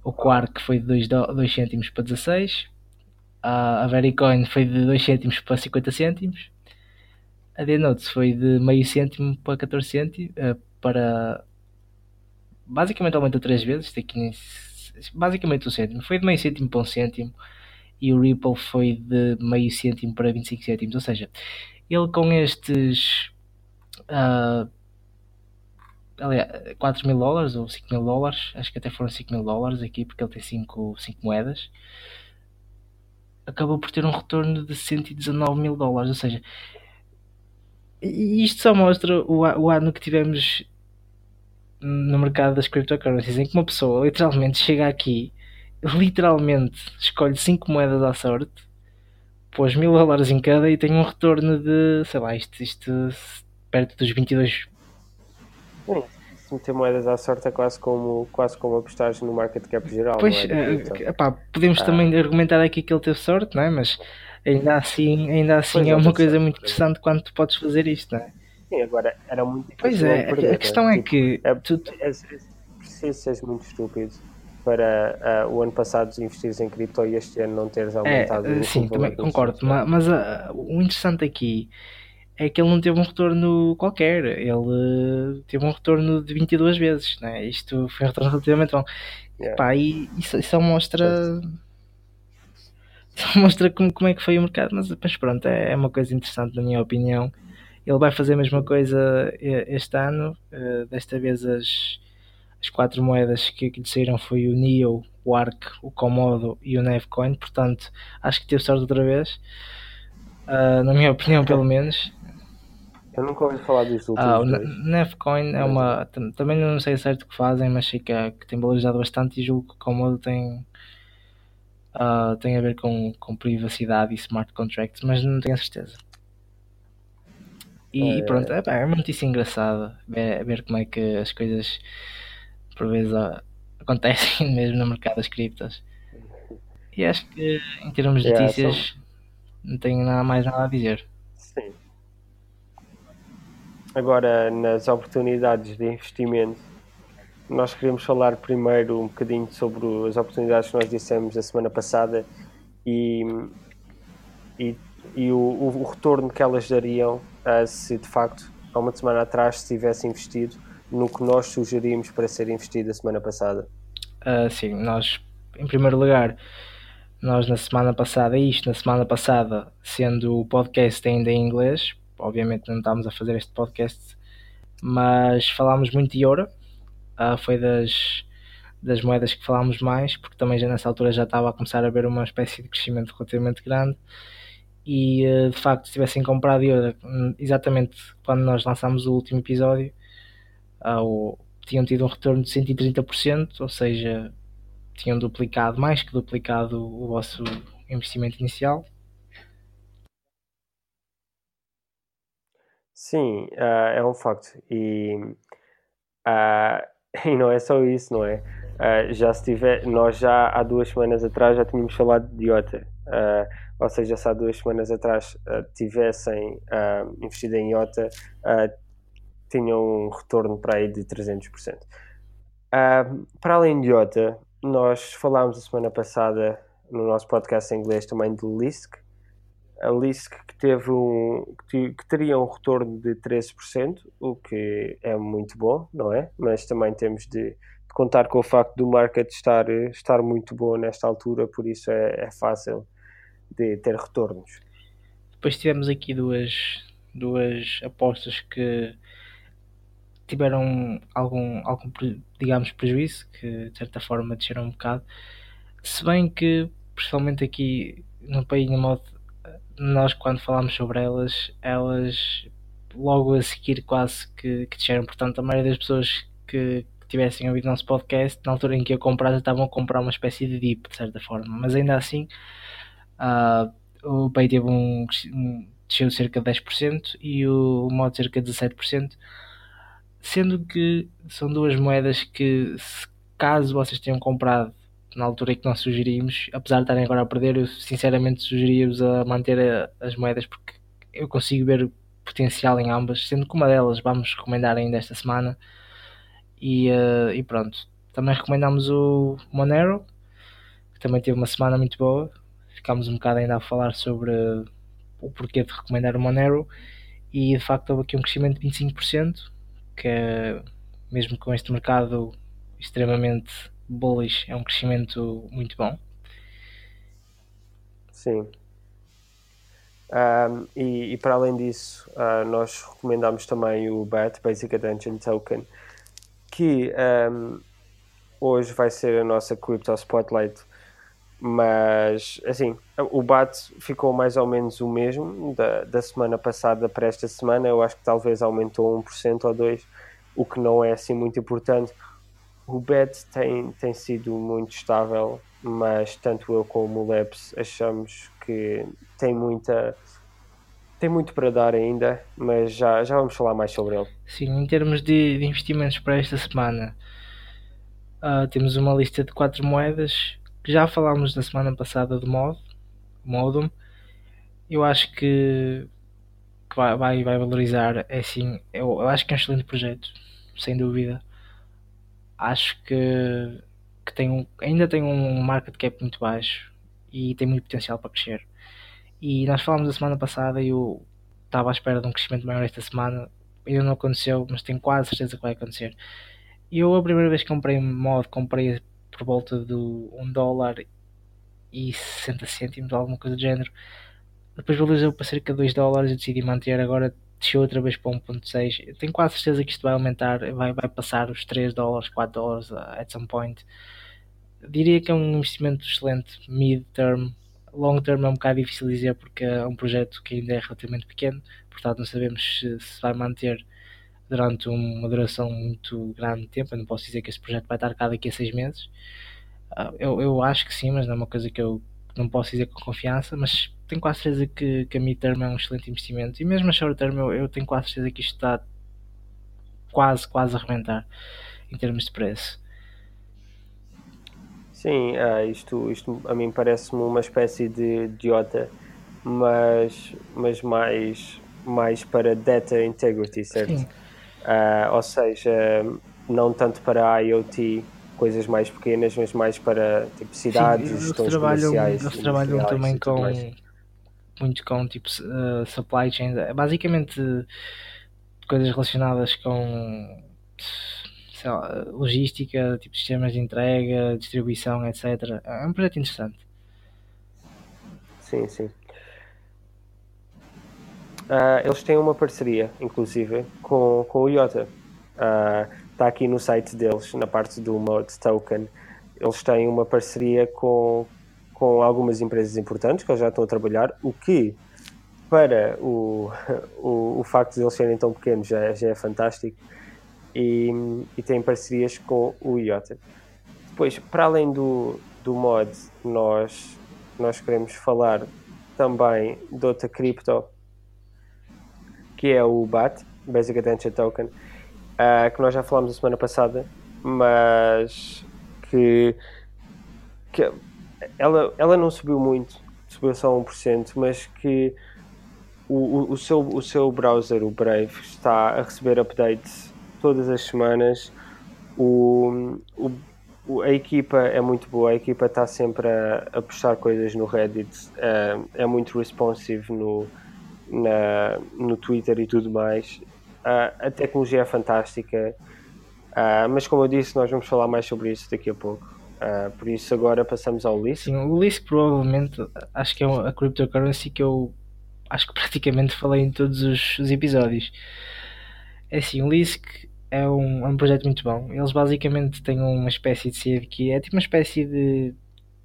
o Quark foi de 2, 2 cêntimos para 16. Uh, a Vericoin foi de 2 cêntimos para 50 cêntimos. A Denotes foi de meio cêntimo para 14 cêntimos. Uh, para basicamente aumentou 3 vezes. Aqui, basicamente um cêntimo. Foi de meio cêntimo para 1 cêntimo. E o Ripple foi de meio cêntimo para 25 cêntimos. Ou seja, ele com estes uh, aliás, 4 mil dólares ou 5 mil dólares, acho que até foram 5 mil dólares aqui, porque ele tem 5, 5 moedas, acabou por ter um retorno de 119 mil dólares, ou seja, isto só mostra o, o ano que tivemos no mercado das cryptocurrencies, em que uma pessoa literalmente chega aqui, literalmente escolhe 5 moedas à sorte, pôs mil dólares em cada e tem um retorno de, sei lá, isto, isto perto dos 22 Sim, se meter moedas à sorte é quase como, quase como apostares no market cap geral. Pois, é? uh, epá, podemos ah. também argumentar aqui que ele teve sorte, não é? Mas ainda assim, ainda assim é uma coisa muito interessante quando tu podes fazer isto, não é? Sim, agora era muito. Pois é, perder, a questão é, é que. É, tu... é, é, preciso ser muito estúpido para uh, o ano passado investires em cripto e este ano não teres aumentado. É, sim, também concordo, mas, mas uh, o interessante aqui é que ele não teve um retorno qualquer, ele teve um retorno de 22 vezes, né? isto foi um retorno relativamente bom. Yeah. Pá, e isso, isso mostra. Só mostra como, como é que foi o mercado, mas, mas pronto, é, é uma coisa interessante na minha opinião. Ele vai fazer a mesma coisa este ano, uh, desta vez as, as quatro moedas que, que lhe saíram foi o NIO, o ARC, o Komodo e o Nevcoin, portanto acho que teve sorte outra vez, uh, na minha opinião pelo menos. Eu nunca ouvi falar disso. Ah, o Nevcoin é uma. Também não sei certo o que fazem, mas sei que, é, que tem valorizado bastante e julgo que Komodo tem. Uh, tem a ver com, com privacidade e smart contracts, mas não tenho a certeza. E é... pronto, é, é uma notícia engraçada ver, ver como é que as coisas por vezes acontecem mesmo no mercado das criptas. E acho que em termos de notícias não tenho nada mais nada a dizer. Agora nas oportunidades de investimento, nós queremos falar primeiro um bocadinho sobre as oportunidades que nós dissemos a semana passada e, e, e o, o, retorno que elas dariam uh, se de facto há uma semana atrás se tivesse investido no que nós sugerimos para ser investido a semana passada? Uh, sim, nós, em primeiro lugar, nós na semana passada, isto na semana passada, sendo o podcast ainda em inglês, obviamente não estávamos a fazer este podcast, mas falámos muito de euro, uh, foi das, das moedas que falámos mais, porque também já nessa altura já estava a começar a haver uma espécie de crescimento relativamente grande e uh, de facto se tivessem comprado euro exatamente quando nós lançámos o último episódio ao, tinham tido um retorno de 130%, ou seja, tinham duplicado, mais que duplicado o vosso investimento inicial. Sim, uh, é um facto. E, uh, e não é só isso, não é? Uh, já tiver, nós já há duas semanas atrás já tínhamos falado de IOTA. ou seja, se há duas semanas atrás tivessem investido em IOTA, tinham um retorno para aí de 300%. Uh, para além de IOTA, nós falámos a semana passada no nosso podcast em inglês também de LISC. A LISC que, teve um, que, teria um retorno de 13%, o que é muito bom, não é? Mas também temos de, de contar com o facto do market estar, estar muito bom nesta altura, por isso é, é fácil de ter retornos. Depois tivemos aqui duas, duas apostas que tiveram algum, algum digamos, prejuízo, que de certa forma desceram um bocado. Se bem que, principalmente aqui no país em modo, nós quando falámos sobre elas, elas logo a seguir quase que, que desceram. Portanto, a maioria das pessoas que, que tivessem ouvido nosso podcast, na altura em que eu comprava, estavam a comprar uma espécie de dip, de certa forma. Mas ainda assim, uh, o PEI teve um, um desceu cerca de 10% e o modo cerca de 17% sendo que são duas moedas que, se, caso vocês tenham comprado na altura em que nós sugerimos, apesar de estarem agora a perder, eu sinceramente sugeria-vos a manter as moedas porque eu consigo ver potencial em ambas, sendo que uma delas vamos recomendar ainda esta semana. E, uh, e pronto, também recomendamos o Monero, que também teve uma semana muito boa. Ficámos um bocado ainda a falar sobre o porquê de recomendar o Monero e de facto houve aqui um crescimento de 25% que é, mesmo com este mercado extremamente bullish, é um crescimento muito bom. Sim. Um, e, e, para além disso, uh, nós recomendamos também o BAT, Basic Attention Token, que um, hoje vai ser a nossa Crypto Spotlight, mas assim, o BAT ficou mais ou menos o mesmo da, da semana passada para esta semana. Eu acho que talvez aumentou 1% ou 2%, o que não é assim muito importante. O BET tem, tem sido muito estável, mas tanto eu como o Labs achamos que tem muita tem muito para dar ainda, mas já, já vamos falar mais sobre ele. Sim, em termos de, de investimentos para esta semana, uh, temos uma lista de quatro moedas que já falámos na semana passada do mod, Modum. Eu acho que, que vai, vai, vai, valorizar, é assim, eu, eu acho que é um excelente projeto, sem dúvida. Acho que, que tem um, ainda tem um market cap muito baixo e tem muito potencial para crescer e nós falámos a semana passada e eu estava à espera de um crescimento maior esta semana. Ainda não aconteceu, mas tenho quase certeza que vai acontecer. Eu a primeira vez que comprei mod, comprei por volta do 1 dólar e 60 cêntimos, alguma coisa do género. Depois valorizou para cerca de 2 dólares e decidi manter. Agora desceu outra vez para 1.6. Tenho quase certeza que isto vai aumentar, vai, vai passar os 3 dólares, 4 dólares at some point. Diria que é um investimento excelente, mid-term, long term é um bocado difícil dizer porque é um projeto que ainda é relativamente pequeno, portanto não sabemos se, se vai manter durante uma duração muito grande de tempo. Eu não posso dizer que esse projeto vai estar cá daqui a seis meses. Uh, eu, eu acho que sim, mas não é uma coisa que eu não posso dizer com confiança, mas tenho quase certeza que, que a mid-term é um excelente investimento. E mesmo a short-term eu, eu tenho quase certeza que isto está quase, quase a arrebentar em termos de preço. Sim, ah, isto, isto a mim parece-me uma espécie de idiota, mas, mas mais, mais para data integrity, certo? Uh, ou seja, não tanto para IoT, coisas mais pequenas, mas mais para tipo, cidades, Sim, gestões trabalham, comerciais. Eles trabalham também com muito com tipo uh, supply chain, basicamente coisas relacionadas com lá, logística, tipo sistemas de entrega, distribuição, etc. É um projeto interessante. Sim, sim. Uh, eles têm uma parceria, inclusive, com, com o IOTA. Está uh, aqui no site deles, na parte do Mode Token. Eles têm uma parceria com, com algumas empresas importantes que eles já estão a trabalhar, o que, para o, o, o facto de eles serem tão pequenos, já, já é fantástico e, e tem parcerias com o IOTA. Depois, para além do, do mod, nós, nós queremos falar também de outra cripto, que é o BAT, Basic Attention Token, uh, que nós já falámos a semana passada, mas que, que ela, ela não subiu muito, subiu só 1%, mas que o, o, seu, o seu browser, o Brave, está a receber updates todas as semanas. O, o, a equipa é muito boa, a equipa está sempre a, a puxar coisas no Reddit, é, é muito responsive no, na, no Twitter e tudo mais. a tecnologia é fantástica, mas como eu disse, nós vamos falar mais sobre isso daqui a pouco. Por isso, agora passamos ao LISC. Sim, o LISC provavelmente acho que é a cryptocurrency que eu acho que praticamente falei em todos os, os episódios. É assim, o LISC é um, é um projeto muito bom. Eles basicamente têm uma espécie de sede que é tipo uma espécie de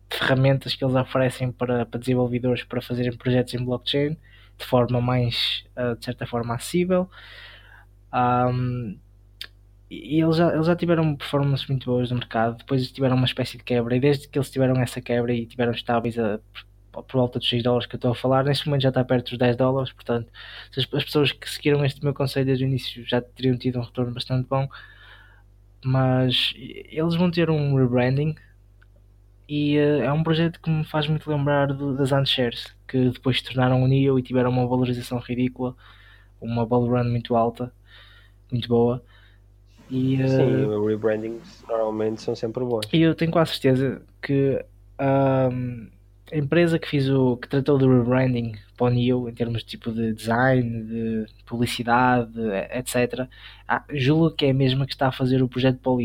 ferramentas que eles oferecem para, para desenvolvedores para fazerem projetos em blockchain de forma mais, uh, de certa forma, acessível. Um, e eles já, eles já tiveram performances muito boas no mercado, depois tiveram uma espécie de quebra, e desde que eles tiveram essa quebra e tiveram estáveis a, por volta dos 6 dólares que eu estou a falar, neste momento já está perto dos 10 dólares, portanto, as, as pessoas que seguiram este meu conselho desde o início já teriam tido um retorno bastante bom, mas eles vão ter um rebranding e uh, é um projeto que me faz muito lembrar do, das Antshares, que depois se tornaram o NIO e tiveram uma valorização ridícula, uma bull run muito alta, muito boa. E, uh, Sim, rebrandings normalmente são sempre bons. E eu tenho quase certeza que um, a empresa que fez o que tratou do rebranding para o Neo em termos de tipo de design, de publicidade, etc. Ah, julgo que é a mesma que está a fazer o projeto o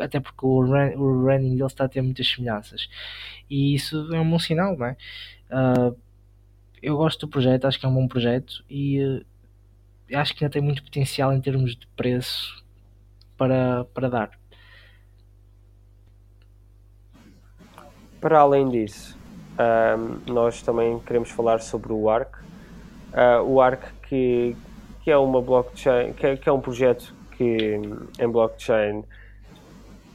até porque o, rebranding dele está a ter muitas semelhanças. E isso é um bom sinal, não é? Uh, eu gosto do projeto, acho que é um bom projeto e uh, acho que ainda tem muito potencial em termos de preço para, para dar. Para além disso, nós também queremos falar sobre o ARC. Uh, o ARC que, que é uma blockchain, que é, que é um projeto que em blockchain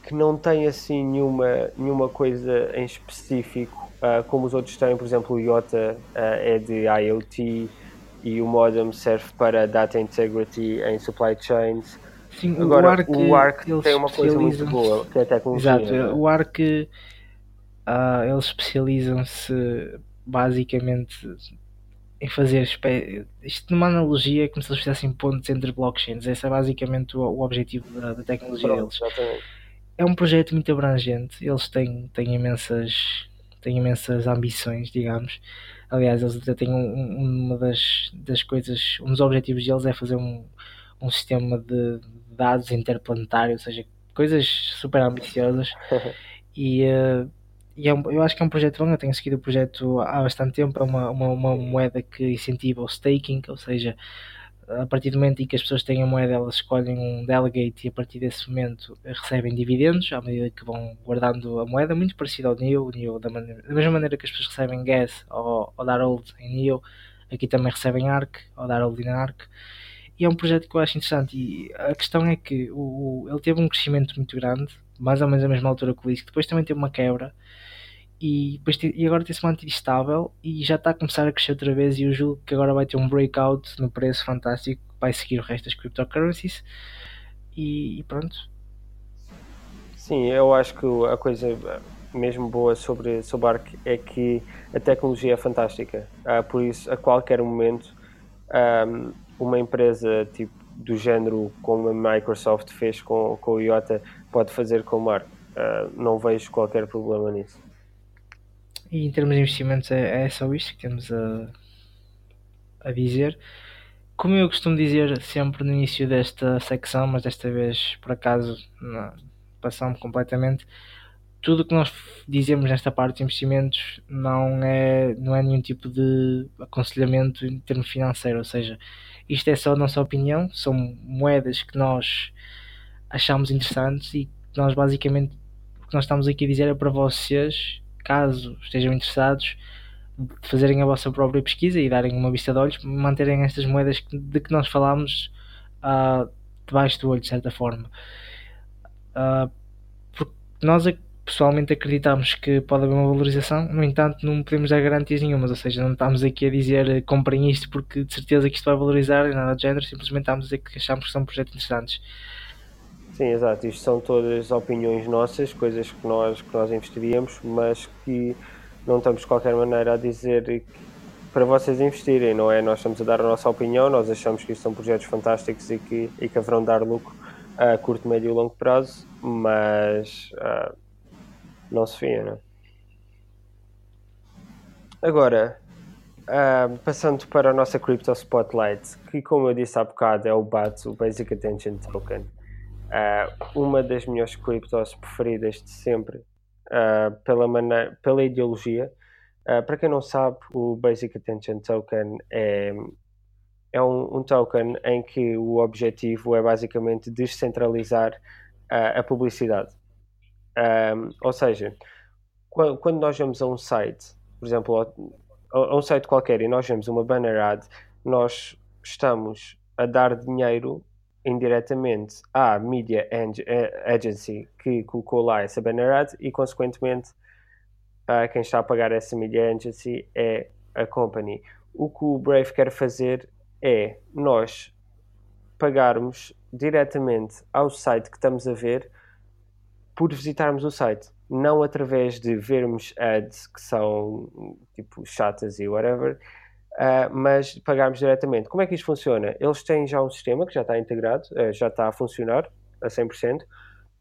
que não tem assim nenhuma, nenhuma coisa em específico, uh, como os outros têm, por exemplo, o IOTA uh, é de IoT e o Modem serve para Data Integrity em supply chains. Sim, Agora, o ARC, o ARC tem uma coisa muito boa, que é a tecnologia. Exato, é? o ARC uh, eles especializam-se basicamente em fazer isto numa analogia como se eles fizessem pontos entre blockchains. Esse é basicamente o, o objetivo da, da tecnologia Pronto, deles. Exatamente. É um projeto muito abrangente, eles têm, têm imensas têm imensas ambições, digamos. Aliás, eles até têm um, uma das, das coisas, um dos objetivos deles é fazer um, um sistema de dados interplanetário, ou seja, coisas super ambiciosas. e uh, e é um, eu acho que é um projeto bom, eu tenho seguido o projeto há bastante tempo, é uma, uma, uma moeda que incentiva o staking, ou seja, a partir do momento em que as pessoas têm a moeda, elas escolhem um delegate e a partir desse momento recebem dividendos à medida que vão guardando a moeda, muito parecido ao NEO, NEO da, maneira, da mesma maneira que as pessoas recebem gas ou, ou dar hold em NEO, aqui também recebem ARC ou dar hold em ARC. É um projeto que eu acho interessante. E a questão é que o, o ele teve um crescimento muito grande, mais ou menos a mesma altura que o LISC, depois também teve uma quebra e, depois e agora tem-se mantido estável e já está a começar a crescer outra vez e eu julgo que agora vai ter um breakout no preço fantástico vai seguir o resto das cryptocurrencies e, e pronto Sim, eu acho que a coisa mesmo boa sobre, sobre ARC é que a tecnologia é fantástica ah, por isso a qualquer momento um, uma empresa tipo do género como a Microsoft fez com, com o IOTA pode fazer com o ARC uh, não vejo qualquer problema nisso e em termos de investimentos é, é só isto que temos a, a dizer. Como eu costumo dizer sempre no início desta secção, mas desta vez por acaso passamos completamente, tudo o que nós dizemos nesta parte de investimentos não é, não é nenhum tipo de aconselhamento em termos financeiros, ou seja, isto é só a nossa opinião, são moedas que nós achamos interessantes e nós basicamente o que nós estamos aqui a dizer é para vocês caso estejam interessados, fazerem a vossa própria pesquisa e darem uma vista de olhos, manterem estas moedas de que nós falámos uh, debaixo do olho, de certa forma. Uh, porque nós pessoalmente acreditamos que pode haver uma valorização, no entanto, não podemos dar garantias nenhumas, ou seja, não estamos aqui a dizer eh, comprem isto porque de certeza que isto vai valorizar e nada do género, simplesmente estamos a dizer que achamos que são projetos interessantes. Sim, exato. Isto são todas opiniões nossas, coisas que nós, que nós investiríamos, mas que não estamos de qualquer maneira a dizer para vocês investirem, não é? Nós estamos a dar a nossa opinião, nós achamos que isto são projetos fantásticos e que, e que haverão dar lucro a curto, médio e longo prazo, mas uh, não se fia, não? Agora, uh, passando para a nossa Crypto Spotlight, que como eu disse há bocado é o BAT, o Basic Attention Token uh, uma das minhas criptos preferidas de sempre uh, pela, maneira, pela ideologia. Uh, para quem não sabe, o Basic Attention Token é, é um, um token em que o objetivo é basicamente descentralizar a publicidade. Um, ou seja, quando, nós vamos a um site, por exemplo, a um site qualquer e nós vemos uma banner ad, nós estamos a dar dinheiro indiretamente à media agency que colocou lá essa banner ad e, consequentemente, uh, quem está a pagar essa media agency é a company. O que o Brave quer fazer é nós pagarmos diretamente ao site que estamos a ver por visitarmos o site, não através de vermos ads que são tipo chatas e whatever, Uh, mas pagarmos diretamente. Como é que isto funciona? Eles têm já um sistema que já está integrado, uh, já está a funcionar a 100%. Uh,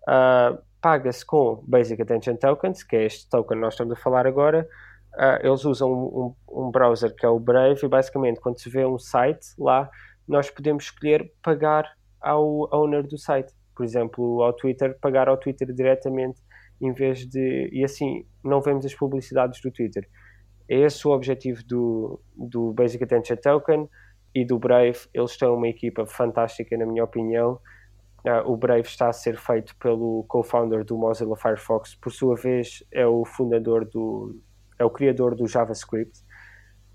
ah, Paga-se com Basic Attention Tokens, que é este token que nós estamos a falar agora. eles usam um, um, um, browser que é o Brave e basicamente quando se vê um site lá, nós podemos escolher pagar ao owner do site. Por exemplo, ao Twitter, pagar ao Twitter diretamente em vez de. E assim não vemos as publicidades do Twitter. É esse o objetivo do, do Basic Attention Token e do Brave. Eles têm uma equipa fantástica, na minha opinião. uh, o Brave está a ser feito pelo co-founder do Mozilla Firefox, por sua vez é o fundador do é o criador do JavaScript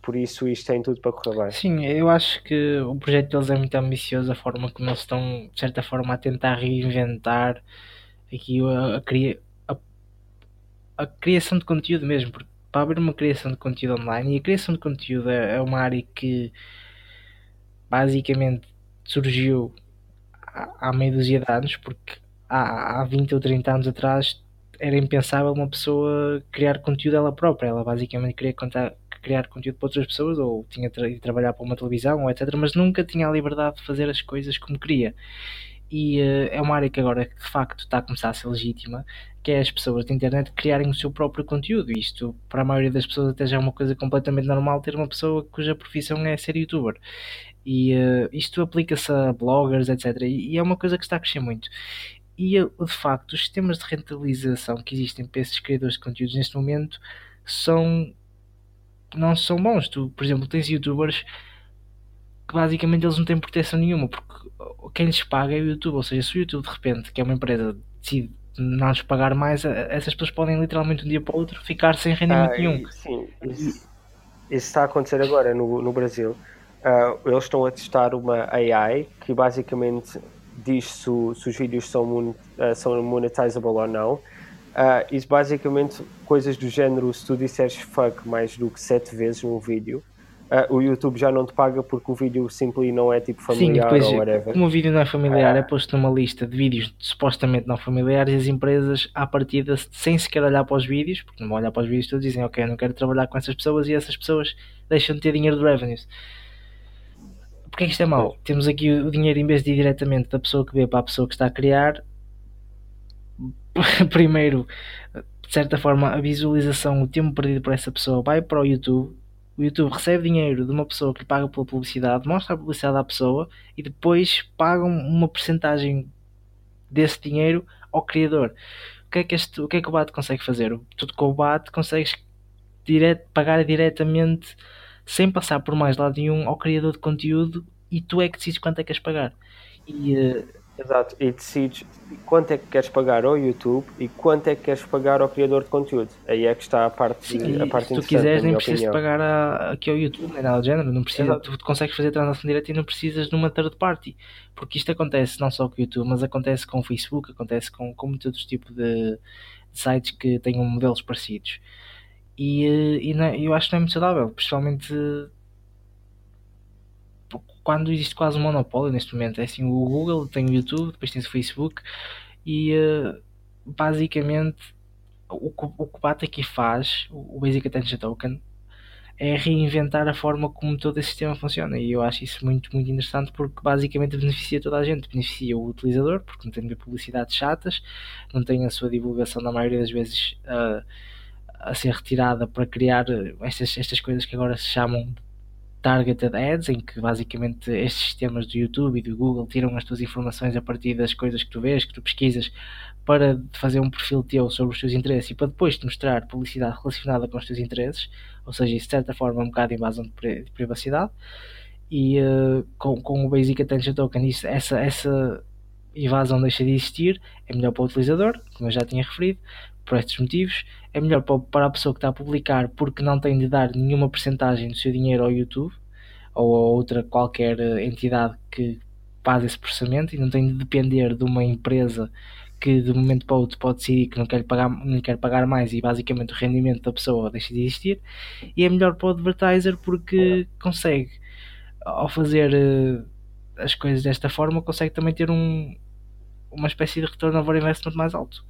por isso isto tem tudo para correr bem. Sim, eu acho que o projeto deles é muito ambicioso, a forma como eles estão, de certa forma, a tentar reinventar aqui a, a, a, a criação de conteúdo mesmo, porque para haver uma criação de conteúdo online, e a criação de conteúdo é, é uma área que basicamente surgiu há, há meia dúzia de anos, porque há, há 20 ou 30 anos atrás era impensável uma pessoa criar conteúdo ela própria, ela basicamente queria contar criar conteúdo para outras pessoas ou tinha de trabalhar para uma televisão, etc. Mas nunca tinha a liberdade de fazer as coisas como queria. E uh, é uma área que agora de facto está a começar a ser legítima, que é as pessoas da internet criarem o seu próprio conteúdo. Isto, para a maioria das pessoas, até já é uma coisa completamente normal ter uma pessoa cuja profissão é ser youtuber. E uh, isto aplica-se a bloggers, etc. E, e é uma coisa que está a crescer muito. E de facto, os sistemas de rentabilização que existem para esses criadores de conteúdos neste momento são não são bons. Tu, por exemplo, tens youtubers que basicamente eles não têm proteção nenhuma, porque quem lhes paga é o YouTube. Ou seja, se o YouTube de repente, que é uma empresa, decide não lhes pagar mais, essas pessoas podem literalmente um dia para o outro ficar sem rendimento ah, nenhum. Sim, isso, isso, está a acontecer agora no, no Brasil. Uh, eles estão a testar uma AI que basicamente diz se, se os vídeos são, uh, são monetizable ou não Uh, isso basicamente coisas do género, se tu disseres fuck mais do que sete vezes num vídeo, uh, o YouTube já não te paga porque o vídeo simplesmente não é tipo familiar Sim, depois, ou whatever. Como o vídeo não é familiar, uh, é posto numa lista de vídeos supostamente não familiares e as empresas, à partida, sem sequer olhar para os vídeos, porque não vão olhar para os vídeos todos, dizem ok, eu não quero trabalhar com essas pessoas e essas pessoas deixam de ter dinheiro de revenues. Porquê é que isto é mau? Temos aqui o dinheiro, em vez de ir diretamente da pessoa que vê para a pessoa que está a criar, primeiro, de certa forma, a visualização, o tempo perdido por essa pessoa vai para o YouTube. O YouTube recebe dinheiro de uma pessoa que paga pela publicidade, mostra a publicidade à pessoa e depois pagam uma porcentagem desse dinheiro ao criador. O que é que, este, o, que é que o BAT consegue fazer? Tudo com o BAT consegues pagar diretamente sem passar por mais lado nenhum ao criador de conteúdo e tu é que decides quanto é que queres pagar. E uh, Exato, e decides quanto é que queres pagar ao YouTube e quanto é que queres pagar ao criador de conteúdo. Aí é que está a parte, Sim, a parte se tu quiseres, nem precisas opinião. pagar a, aqui ao YouTube, nem nada do género. Não precisa, tu consegues fazer transação direta e não precisas de uma third party. Porque isto acontece não só com o YouTube, mas acontece com o Facebook, acontece com, com muitos outros tipos de, de sites que tenham modelos parecidos. E, eh, e não, é, eu acho que não é muito saudável, principalmente quando existe quase um monopólio neste momento. É assim, o Google tem o YouTube, depois tem o Facebook e uh, basicamente o, que o BAT aqui faz, o Basic Attention Token, é reinventar a forma como todo esse sistema funciona e eu acho isso muito, muito interessante porque basicamente beneficia toda a gente, beneficia o utilizador porque não tem de publicidades chatas, não tem a sua divulgação na maioria das vezes uh, a ser retirada para criar estas, estas coisas que agora se chamam targeted ads, em que basicamente estes sistemas do YouTube e do Google tiram as tuas informações a partir das coisas que tu vês, que tu pesquisas, para fazer um perfil teu sobre os teus interesses e para depois te mostrar publicidade relacionada com os teus interesses, ou seja, isso de certa forma é um bocado invasão de, privacidade. E uh, com, com o Basic Attention Token, isso, essa, essa invasão deixa de existir, é melhor para o utilizador, como eu já tinha referido, por estes motivos. É melhor para a pessoa que está a publicar porque não tem de dar nenhuma percentagem do seu dinheiro ao YouTube ou a outra qualquer eh, entidade que faz esse processamento e não tem de depender de uma empresa que de um momento para o outro pode decidir que não quer pagar, não quer pagar mais e basicamente o rendimento da pessoa deixa de existir e é melhor para o advertiser porque consegue ao fazer uh, as coisas desta forma consegue também ter um, uma espécie de retorno over investment mais alto.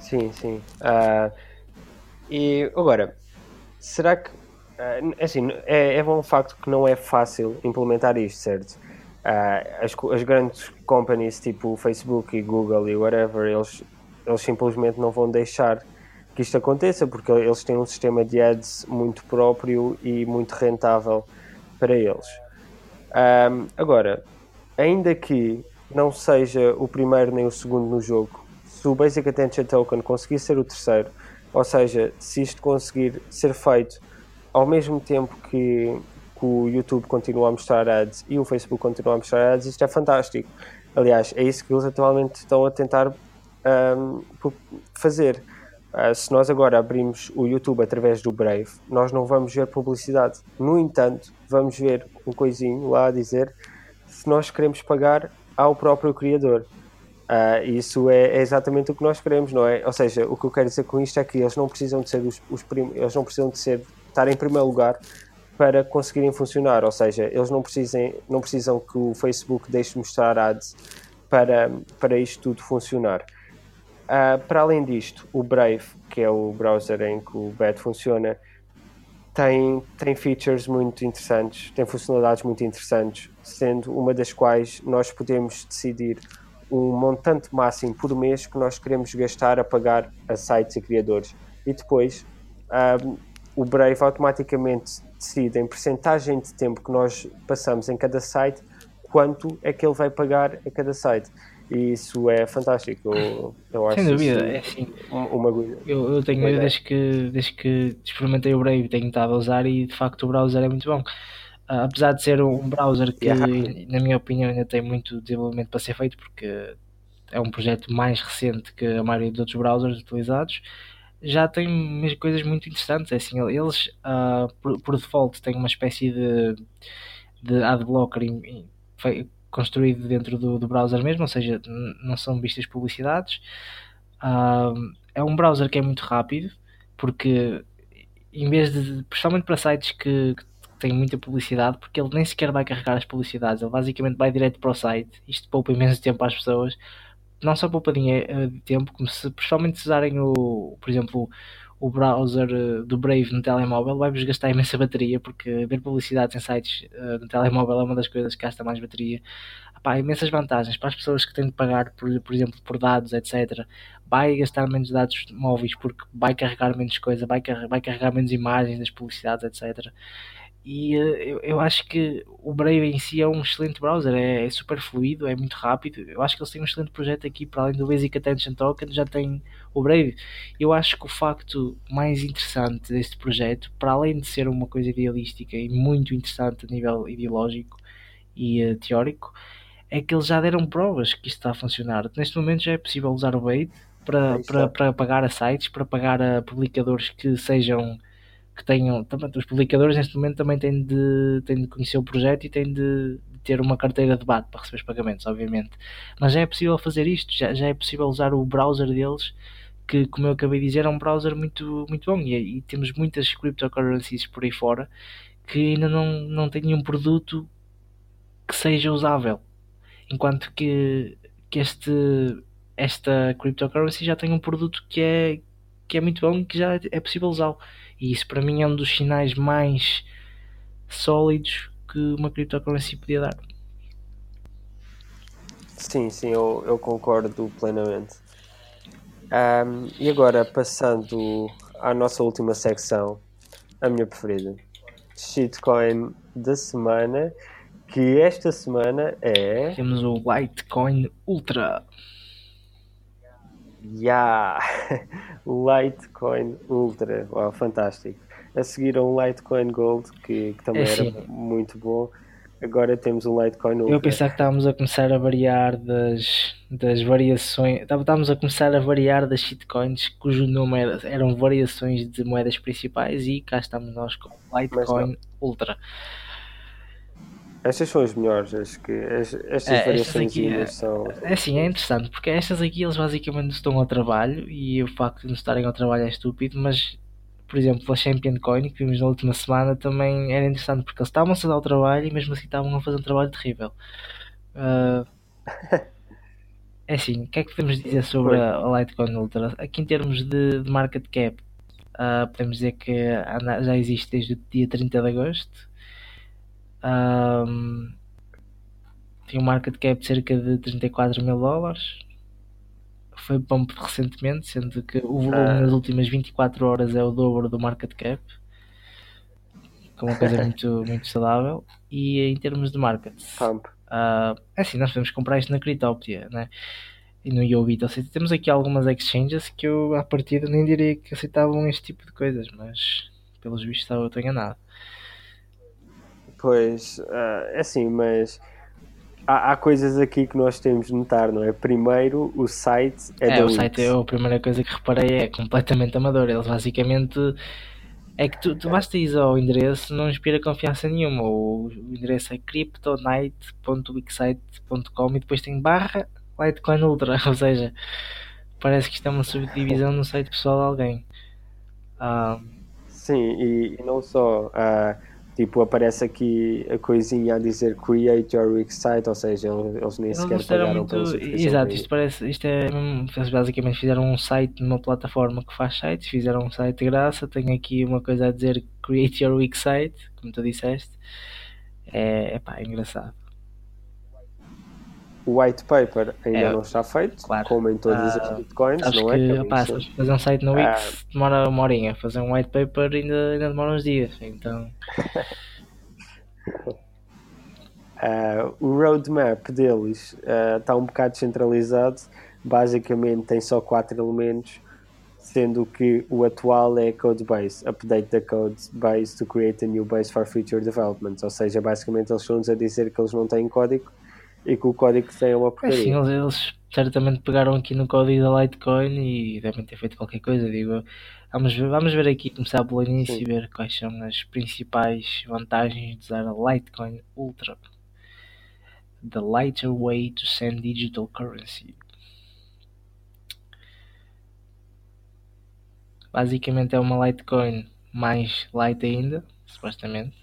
Sim, sim. Uh, e agora, será que. Uh, assim, é, é bom o facto que não é fácil implementar isto, certo? Uh, as, as grandes companies tipo Facebook e Google e whatever, eles, eles simplesmente não vão deixar que isto aconteça porque eles têm um sistema de ads muito próprio e muito rentável para eles. Um, agora, ainda que não seja o primeiro nem o segundo no jogo, se o Basic Attention Token conseguir ser o terceiro, ou seja, se isto conseguir ser feito ao mesmo tempo que que o YouTube continua a mostrar ads e o Facebook continua a mostrar ads, isto é fantástico. Aliás, é isso que eles atualmente estão a tentar um, fazer. Uh, se nós agora abrimos o YouTube através do Brave, nós não vamos ver publicidade. No entanto, vamos ver um coisinho lá a dizer se nós queremos pagar ao próprio criador. Uh, isso é, é, exatamente o que nós queremos, não é? Ou seja, o que eu quero dizer com isto é que eles não precisam de ser os, os eles não precisam de ser estar em primeiro lugar para conseguirem funcionar, ou seja, eles não precisem, não precisam que o Facebook deixe mostrar ads para, para isto tudo funcionar. Uh, para além disto, o Brave, que é o browser em que o BET funciona, tem, tem features muito interessantes, tem funcionalidades muito interessantes, sendo uma das quais nós podemos decidir um montante máximo por mês que nós queremos gastar a pagar a sites e criadores. E depois um, o Brave automaticamente decide em percentagem de tempo que nós passamos em cada site quanto é que ele vai pagar a cada site. E isso é fantástico. Eu, eu acho Sem dúvida, é assim. Uma, eu, eu tenho medo desde que, desde que experimentei o Brave, tenho estado a usar e de facto o browser é muito bom. Uh, apesar de ser um browser que, yeah. na minha opinião, ainda tem muito desenvolvimento para ser feito, porque é um projeto mais recente que a maioria dos outros browsers utilizados, já tem coisas muito interessantes. É assim, eles, uh, por, por, default, têm uma espécie de, de adblocker construído dentro do, do, browser mesmo, ou seja, não são vistas publicidades. Uh, é um browser que é muito rápido, porque em vez de, principalmente para sites que, que tem muita publicidade porque ele nem sequer vai carregar as publicidades, ele basicamente vai direto para o site. Isto poupa imenso tempo às pessoas, não só poupa eh, tempo, como se principalmente usarem o, por exemplo, o browser eh, do Brave no telemóvel, vai-vos gastar imensa bateria, porque ver publicidades em sites uh, no telemóvel é uma das coisas que gasta mais bateria. Epá, imensas vantagens para as pessoas que têm de pagar, por, por exemplo, por dados, etc. Vai gastar menos dados móveis porque vai carregar menos coisa, vai, vai carregar menos imagens das publicidades, etc. E uh, eu, eu acho que o Brave em si é um excelente browser, é, é, super fluido, é muito rápido. Eu acho que eles têm um excelente projeto aqui, para além do Basic Attention Token, já tem o Brave. Eu acho que o facto mais interessante deste projeto, para além de ser uma coisa idealística e muito interessante a nível ideológico e uh, teórico, é que eles já deram provas que isto está a funcionar. Neste momento já é possível usar o Brave para, é para, para pagar a sites, para pagar a publicadores que sejam que tenham, também, os publicadores neste momento também têm de, têm de conhecer o projeto e têm de ter uma carteira de bate para receber os pagamentos, obviamente. Mas já é possível fazer isto, já, já é possível usar o browser deles, que, como eu acabei de dizer, é um browser muito, muito bom e, e temos muitas cryptocurrencies por aí fora que ainda não, não tem nenhum produto que seja usável. Enquanto que, que este, esta cryptocurrency já tem um produto que é, que é muito bom e que já é possível usá-lo. E isso para mim é um dos sinais mais sólidos que uma cryptocurrency podia dar. Sim, sim, eu, eu concordo plenamente. Um, e agora, passando à nossa última secção, a minha preferida, shitcoin da semana, que esta semana é. Temos o Litecoin Ultra. Yeah! Litecoin Ultra, wow, fantástico. A seguir um Litecoin Gold, que, que também é, era muito bom. Agora temos um Litecoin Ultra. Eu pensava que estávamos a começar a variar das, das variações. Estávamos a começar a variar das shitcoins cujo nome era, eram variações de moedas principais e cá estamos nós com Litecoin Ultra. Estas são as melhores, acho que estas é, variações aqui, é, são. É assim, é interessante, porque estas aqui eles basicamente estão ao trabalho e o facto de não estarem ao trabalho é estúpido, mas por exemplo, a Champion Coin que vimos na última semana também era interessante porque eles estavam a dar ao trabalho e mesmo assim estavam a fazer um trabalho terrível. Uh, é assim, o que é que podemos dizer sobre a Litecoin Ultra? Aqui em termos de, de market cap, uh, podemos dizer que já existe desde o dia 30 de agosto um, tinha um market cap de cerca de 34 mil dólares. Foi pump recentemente, sendo que o volume ah. nas últimas 24 horas é o dobro do market cap. Que é uma coisa muito, muito saudável. E em termos de market, pump. Uh, é assim, nós podemos comprar isto na Cryptopia, né? E no Yobit, ou seja, temos aqui algumas exchanges que eu à partida nem diria que aceitavam este tipo de coisas, mas pelos vistos eu estou enganado. Pois, uh, é assim, mas há, há, coisas aqui que nós temos de notar, não é? Primeiro, o site é, é o site é a primeira coisa que reparei é completamente amador. Eles basicamente é que tu, tu basta ir ao endereço, não inspira confiança nenhuma. O, endereço é cryptonite.wixsite.com e depois tem barra Litecoin Ultra, ou seja, parece que isto é uma subdivisão no site pessoal de alguém. Ah, Sim, e, e, não só. Uh, Tipo, aparece aqui a coisinha a dizer Create Your Website, ou seja, eles nem eles sequer pagaram muito... Exato, isto parece, isto é, eles basicamente fizeram um site numa plataforma que faz sites, fizeram um site de graça, tem aqui uma coisa a dizer Create Your Website, como tu disseste, é, epá, é engraçado o white paper ainda é, não está feito, claro. como em todas uh, as bitcoins, não é? Que, opa, fazer um site no Wix uh, demora uma horinha, fazer um white paper ainda, ainda demora uns dias, então. uh, o roadmap deles está um bocado descentralizado, basicamente tem só quatro elementos, sendo que o atual é code base, update the code base to create a new base for future development, ou seja, basicamente eles estão-nos a dizer que eles não têm código e que o código tem é uma porcaria. Sim, eles, eles, certamente pegaram aqui no código da Litecoin e devem ter feito qualquer coisa, digo. Vamos ver, vamos ver aqui, começar pelo início sim. e ver quais são as principais vantagens de usar a Litecoin Ultra. The lighter way to send digital currency. Basicamente é uma Litecoin mais light ainda, supostamente.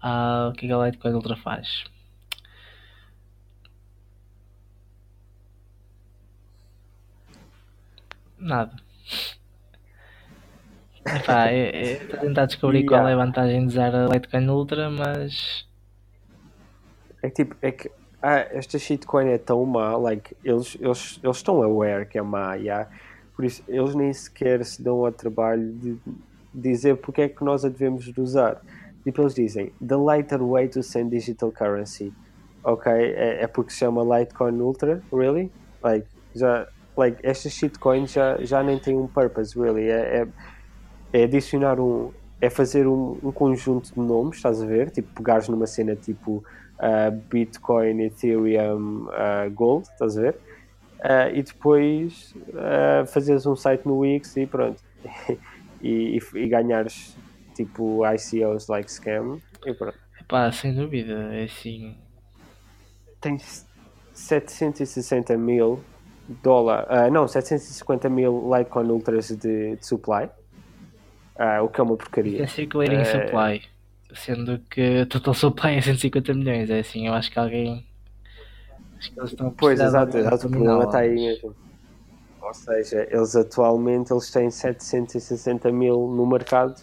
Ah, o que, é que a Litecoin Ultra faz? Nada. Epá, estou a tentar descobrir qual é a vantagem de usar a Litecoin Ultra, mas. É tipo, é que ah, esta shitcoin é tão má, like, eles, eles, eles estão aware que é má, yeah? por isso eles nem sequer se dão ao trabalho de dizer porque é que nós a devemos de usar. Tipo, eles dizem, the lighter way to send digital currency. Ok, é, é porque se chama Litecoin Ultra, really? Like, já, like, estas shitcoins já, já nem têm um purpose, really. É, é, é adicionar um. É fazer um, um, conjunto de nomes, estás a ver? Tipo, pegares numa cena tipo uh, Bitcoin, Ethereum, uh, Gold, estás a ver? Uh, e depois uh, fazeres um site no Wix e pronto. e, e, e ganhares tipo ICOs like scam e pronto. Epá, sem dúvida, é assim. Tens 760 mil dólar, uh, não, 750 mil Litecoin Ultras de, de supply, uh, o que é uma porcaria. É circulating uh, supply, sendo que total supply é 150 milhões, é assim, eu acho que alguém. Acho que eles estão Pois, exato, exato o problema está aí mesmo. Ou seja, eles atualmente eles têm 760 mil no mercado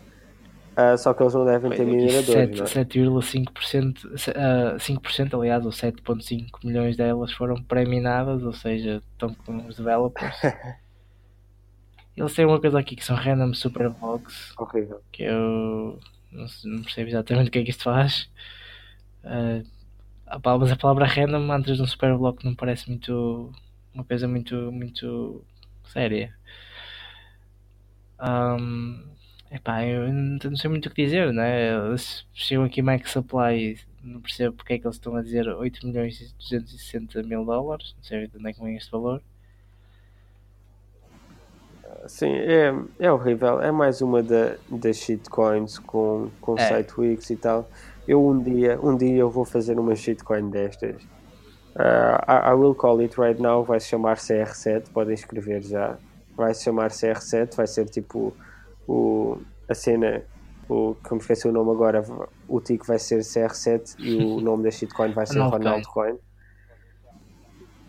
Uh, só que eles não devem ter mineradores. 7,5%, uh, 5% aliás, ou 7,5 milhões delas foram pré-minadas, ou seja, estão com os developers. Eles têm uma coisa aqui que são random superblocks. Horrível. Que eu não, não, percebo exatamente o que é que isto faz. Uh, a palavra, mas a palavra random antes de um superblock não parece muito. uma coisa muito. muito séria. Um, Epá, eu não sei muito o que dizer, né? Eles chegam aqui Max Supply, não percebo porque é que eles estão a dizer 8 milhões e 260 mil dólares, não sei de onde é que vem este valor. Sim, é, é horrível. É mais uma da, das shitcoins com, com é. E tal. Eu um dia, um dia eu vou fazer uma shitcoin destas. Uh, I, I will call it right now. Vai se chamar CR7. Podem escrever já. Vai se chamar CR7. Vai ser tipo o, a cena, o, que me esqueci o nome agora, o tico vai ser CR7 e o nome da shitcoin vai ser Ronaldo Coin.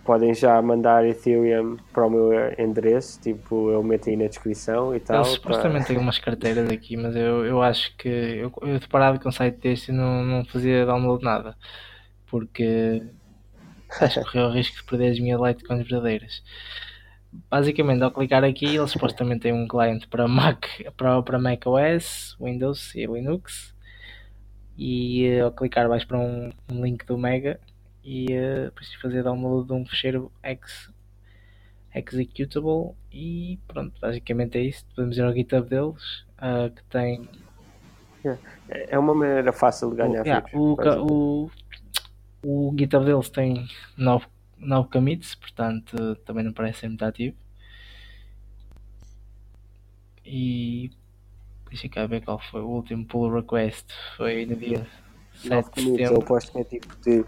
Podem já mandar Ethereum para o meu endereço, tipo, eu meto aí na descrição e tal. Eles supostamente têm umas carteiras aqui, mas eu, eu acho que eu, eu com um site deste e não, não fazia download nada, porque acho que correu o risco de perder as minhas Litecoins verdadeiras basicamente ao clicar aqui ele supostamente tem um cliente para Mac para, para Mac OS, Windows e Linux. E uh, ao clicar vais para um, um link do Mega e uh, depois fazer download de um fecheiro X, executable e pronto, basicamente é isso. Podemos ir ao GitHub deles uh, que tem É uma maneira fácil de ganhar o, yeah, o, o, o GitHub deles tem 9, 9 commits, portanto também não parece ser muito ativo. E deixa cá ver qual foi o último pull request. Foi no dia 7 de setembro. Eu aposto que é tipo de.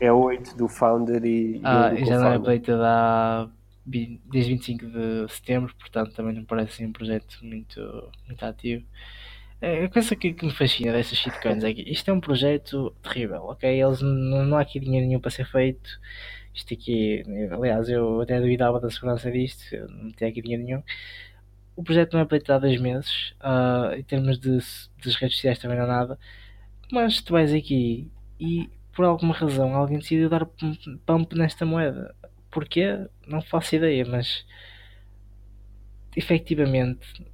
É 8 do founder e. Ah, e já não é updated há desde 25 de setembro, portanto também não parece ser um projeto muito, muito ativo. É, a coisa que, que me fascina dessas shitcoins é que isto é um projeto terrível, ok? Eles não, não há aqui dinheiro nenhum para ser feito. Isto aqui, aliás, eu até duvidava da segurança disto, não tinha aqui dinheiro nenhum. O projeto não é feito há dois meses, uh, em termos de, das redes sociais também não há nada. Mas tu vais aqui e por alguma razão alguém decidiu dar pump nesta moeda. Porquê? Não faço ideia, mas efetivamente,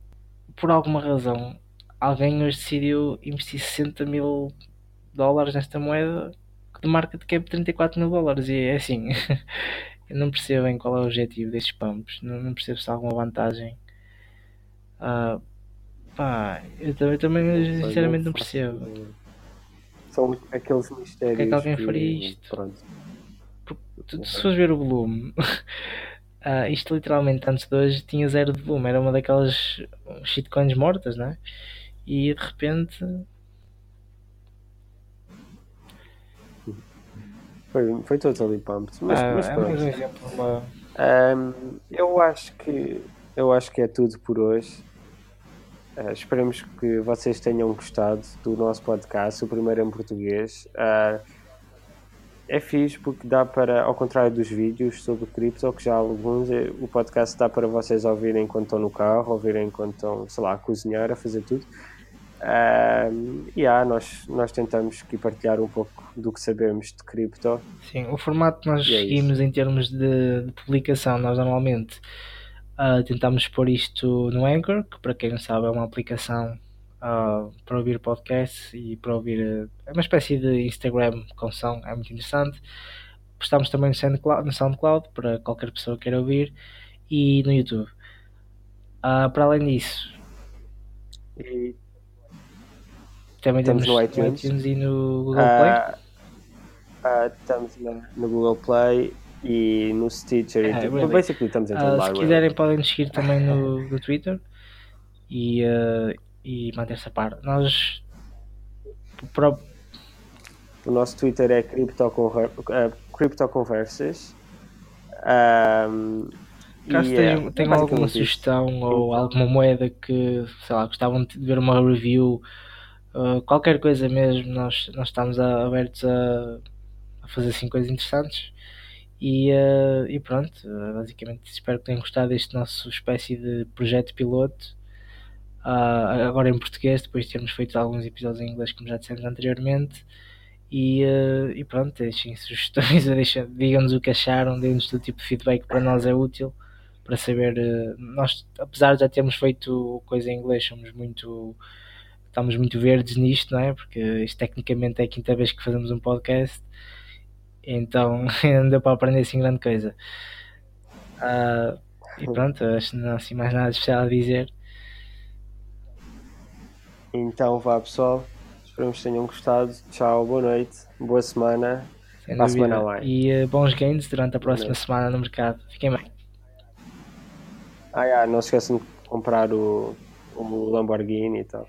por alguma razão, alguém hoje decidiu investir 60 mil dólares nesta moeda market cap de 34 mil dólares. E é assim, eu não percebo bem qual é o objetivo destes pumps, não, não percebo se há alguma vantagem. Uh, pá, eu também, também sinceramente não percebo. São aqueles mistérios. Porque é que alguém faria isto? Pronto. Se fores ver o volume, uh, isto literalmente antes de hoje tinha zero de volume, era uma daquelas shitcoins mortas, não é? E de repente. Foi, foi totally pumped. Mas, ah, mas é mais um exemplo. Uma... Um, eu acho que eu acho que é tudo por hoje. Uh, esperemos que vocês tenham gostado do nosso podcast, o primeiro em português. Uh, é fixe porque dá para, ao contrário dos vídeos sobre cripto, que já há alguns, é, o podcast dá para vocês ouvirem enquanto estão no carro, ouvirem enquanto estão, sei lá, a cozinhar, a fazer tudo. Uh, e yeah, nós, nós tentamos aqui partilhar um pouco do que sabemos de cripto. Sim, o formato que nós é seguimos em termos de, de, publicação, nós normalmente uh, tentamos pôr isto no Anchor, que para quem não sabe é uma aplicação uh, para ouvir podcasts e para ouvir. é uma espécie de Instagram com som, é muito interessante. Postamos também no SoundCloud, no SoundCloud para qualquer pessoa que queira ouvir e no YouTube. Uh, para além disso, e também estamos no iTunes. iTunes. e no Google Play. Uh, estamos no Google Play e no Stitcher. É, e really. Basically, estamos em todo uh, Se quiserem, podem nos seguir também no, no Twitter e, uh, e manter-se a par. Nós. O, o nosso Twitter é CryptoConversas. Um, Caso tenham, tenham alguma sugestão ou alguma moeda que, sei lá, gostavam de ver uma review, uh, qualquer coisa mesmo, nós, nós estamos a, abertos a, a, fazer assim coisas interessantes. E, uh, e pronto, uh, basicamente espero que tenham gostado deste nosso espécie de projeto piloto. agora em português, depois de termos feito alguns episódios em inglês, como já dissemos anteriormente. E, e pronto, deixem sugestões, digam-nos o que acharam, deem-nos todo tipo de feedback para nós é útil para saber. Eh, nós, apesar de já termos feito coisa em inglês, somos muito. Estamos muito verdes nisto, não é? Porque isto tecnicamente é a quinta vez que fazemos um podcast, então não deu para aprender assim grande coisa. Uh, e pronto, acho que não há assim mais nada especial a dizer. Então vá pessoal, esperamos que tenham gostado. Tchau, boa noite, boa semana. Sem semana E uh, bons gains durante a próxima semana no mercado. Fiquem bem. Ah, yeah, não se esqueçam de comprar o, o Lamborghini e tal.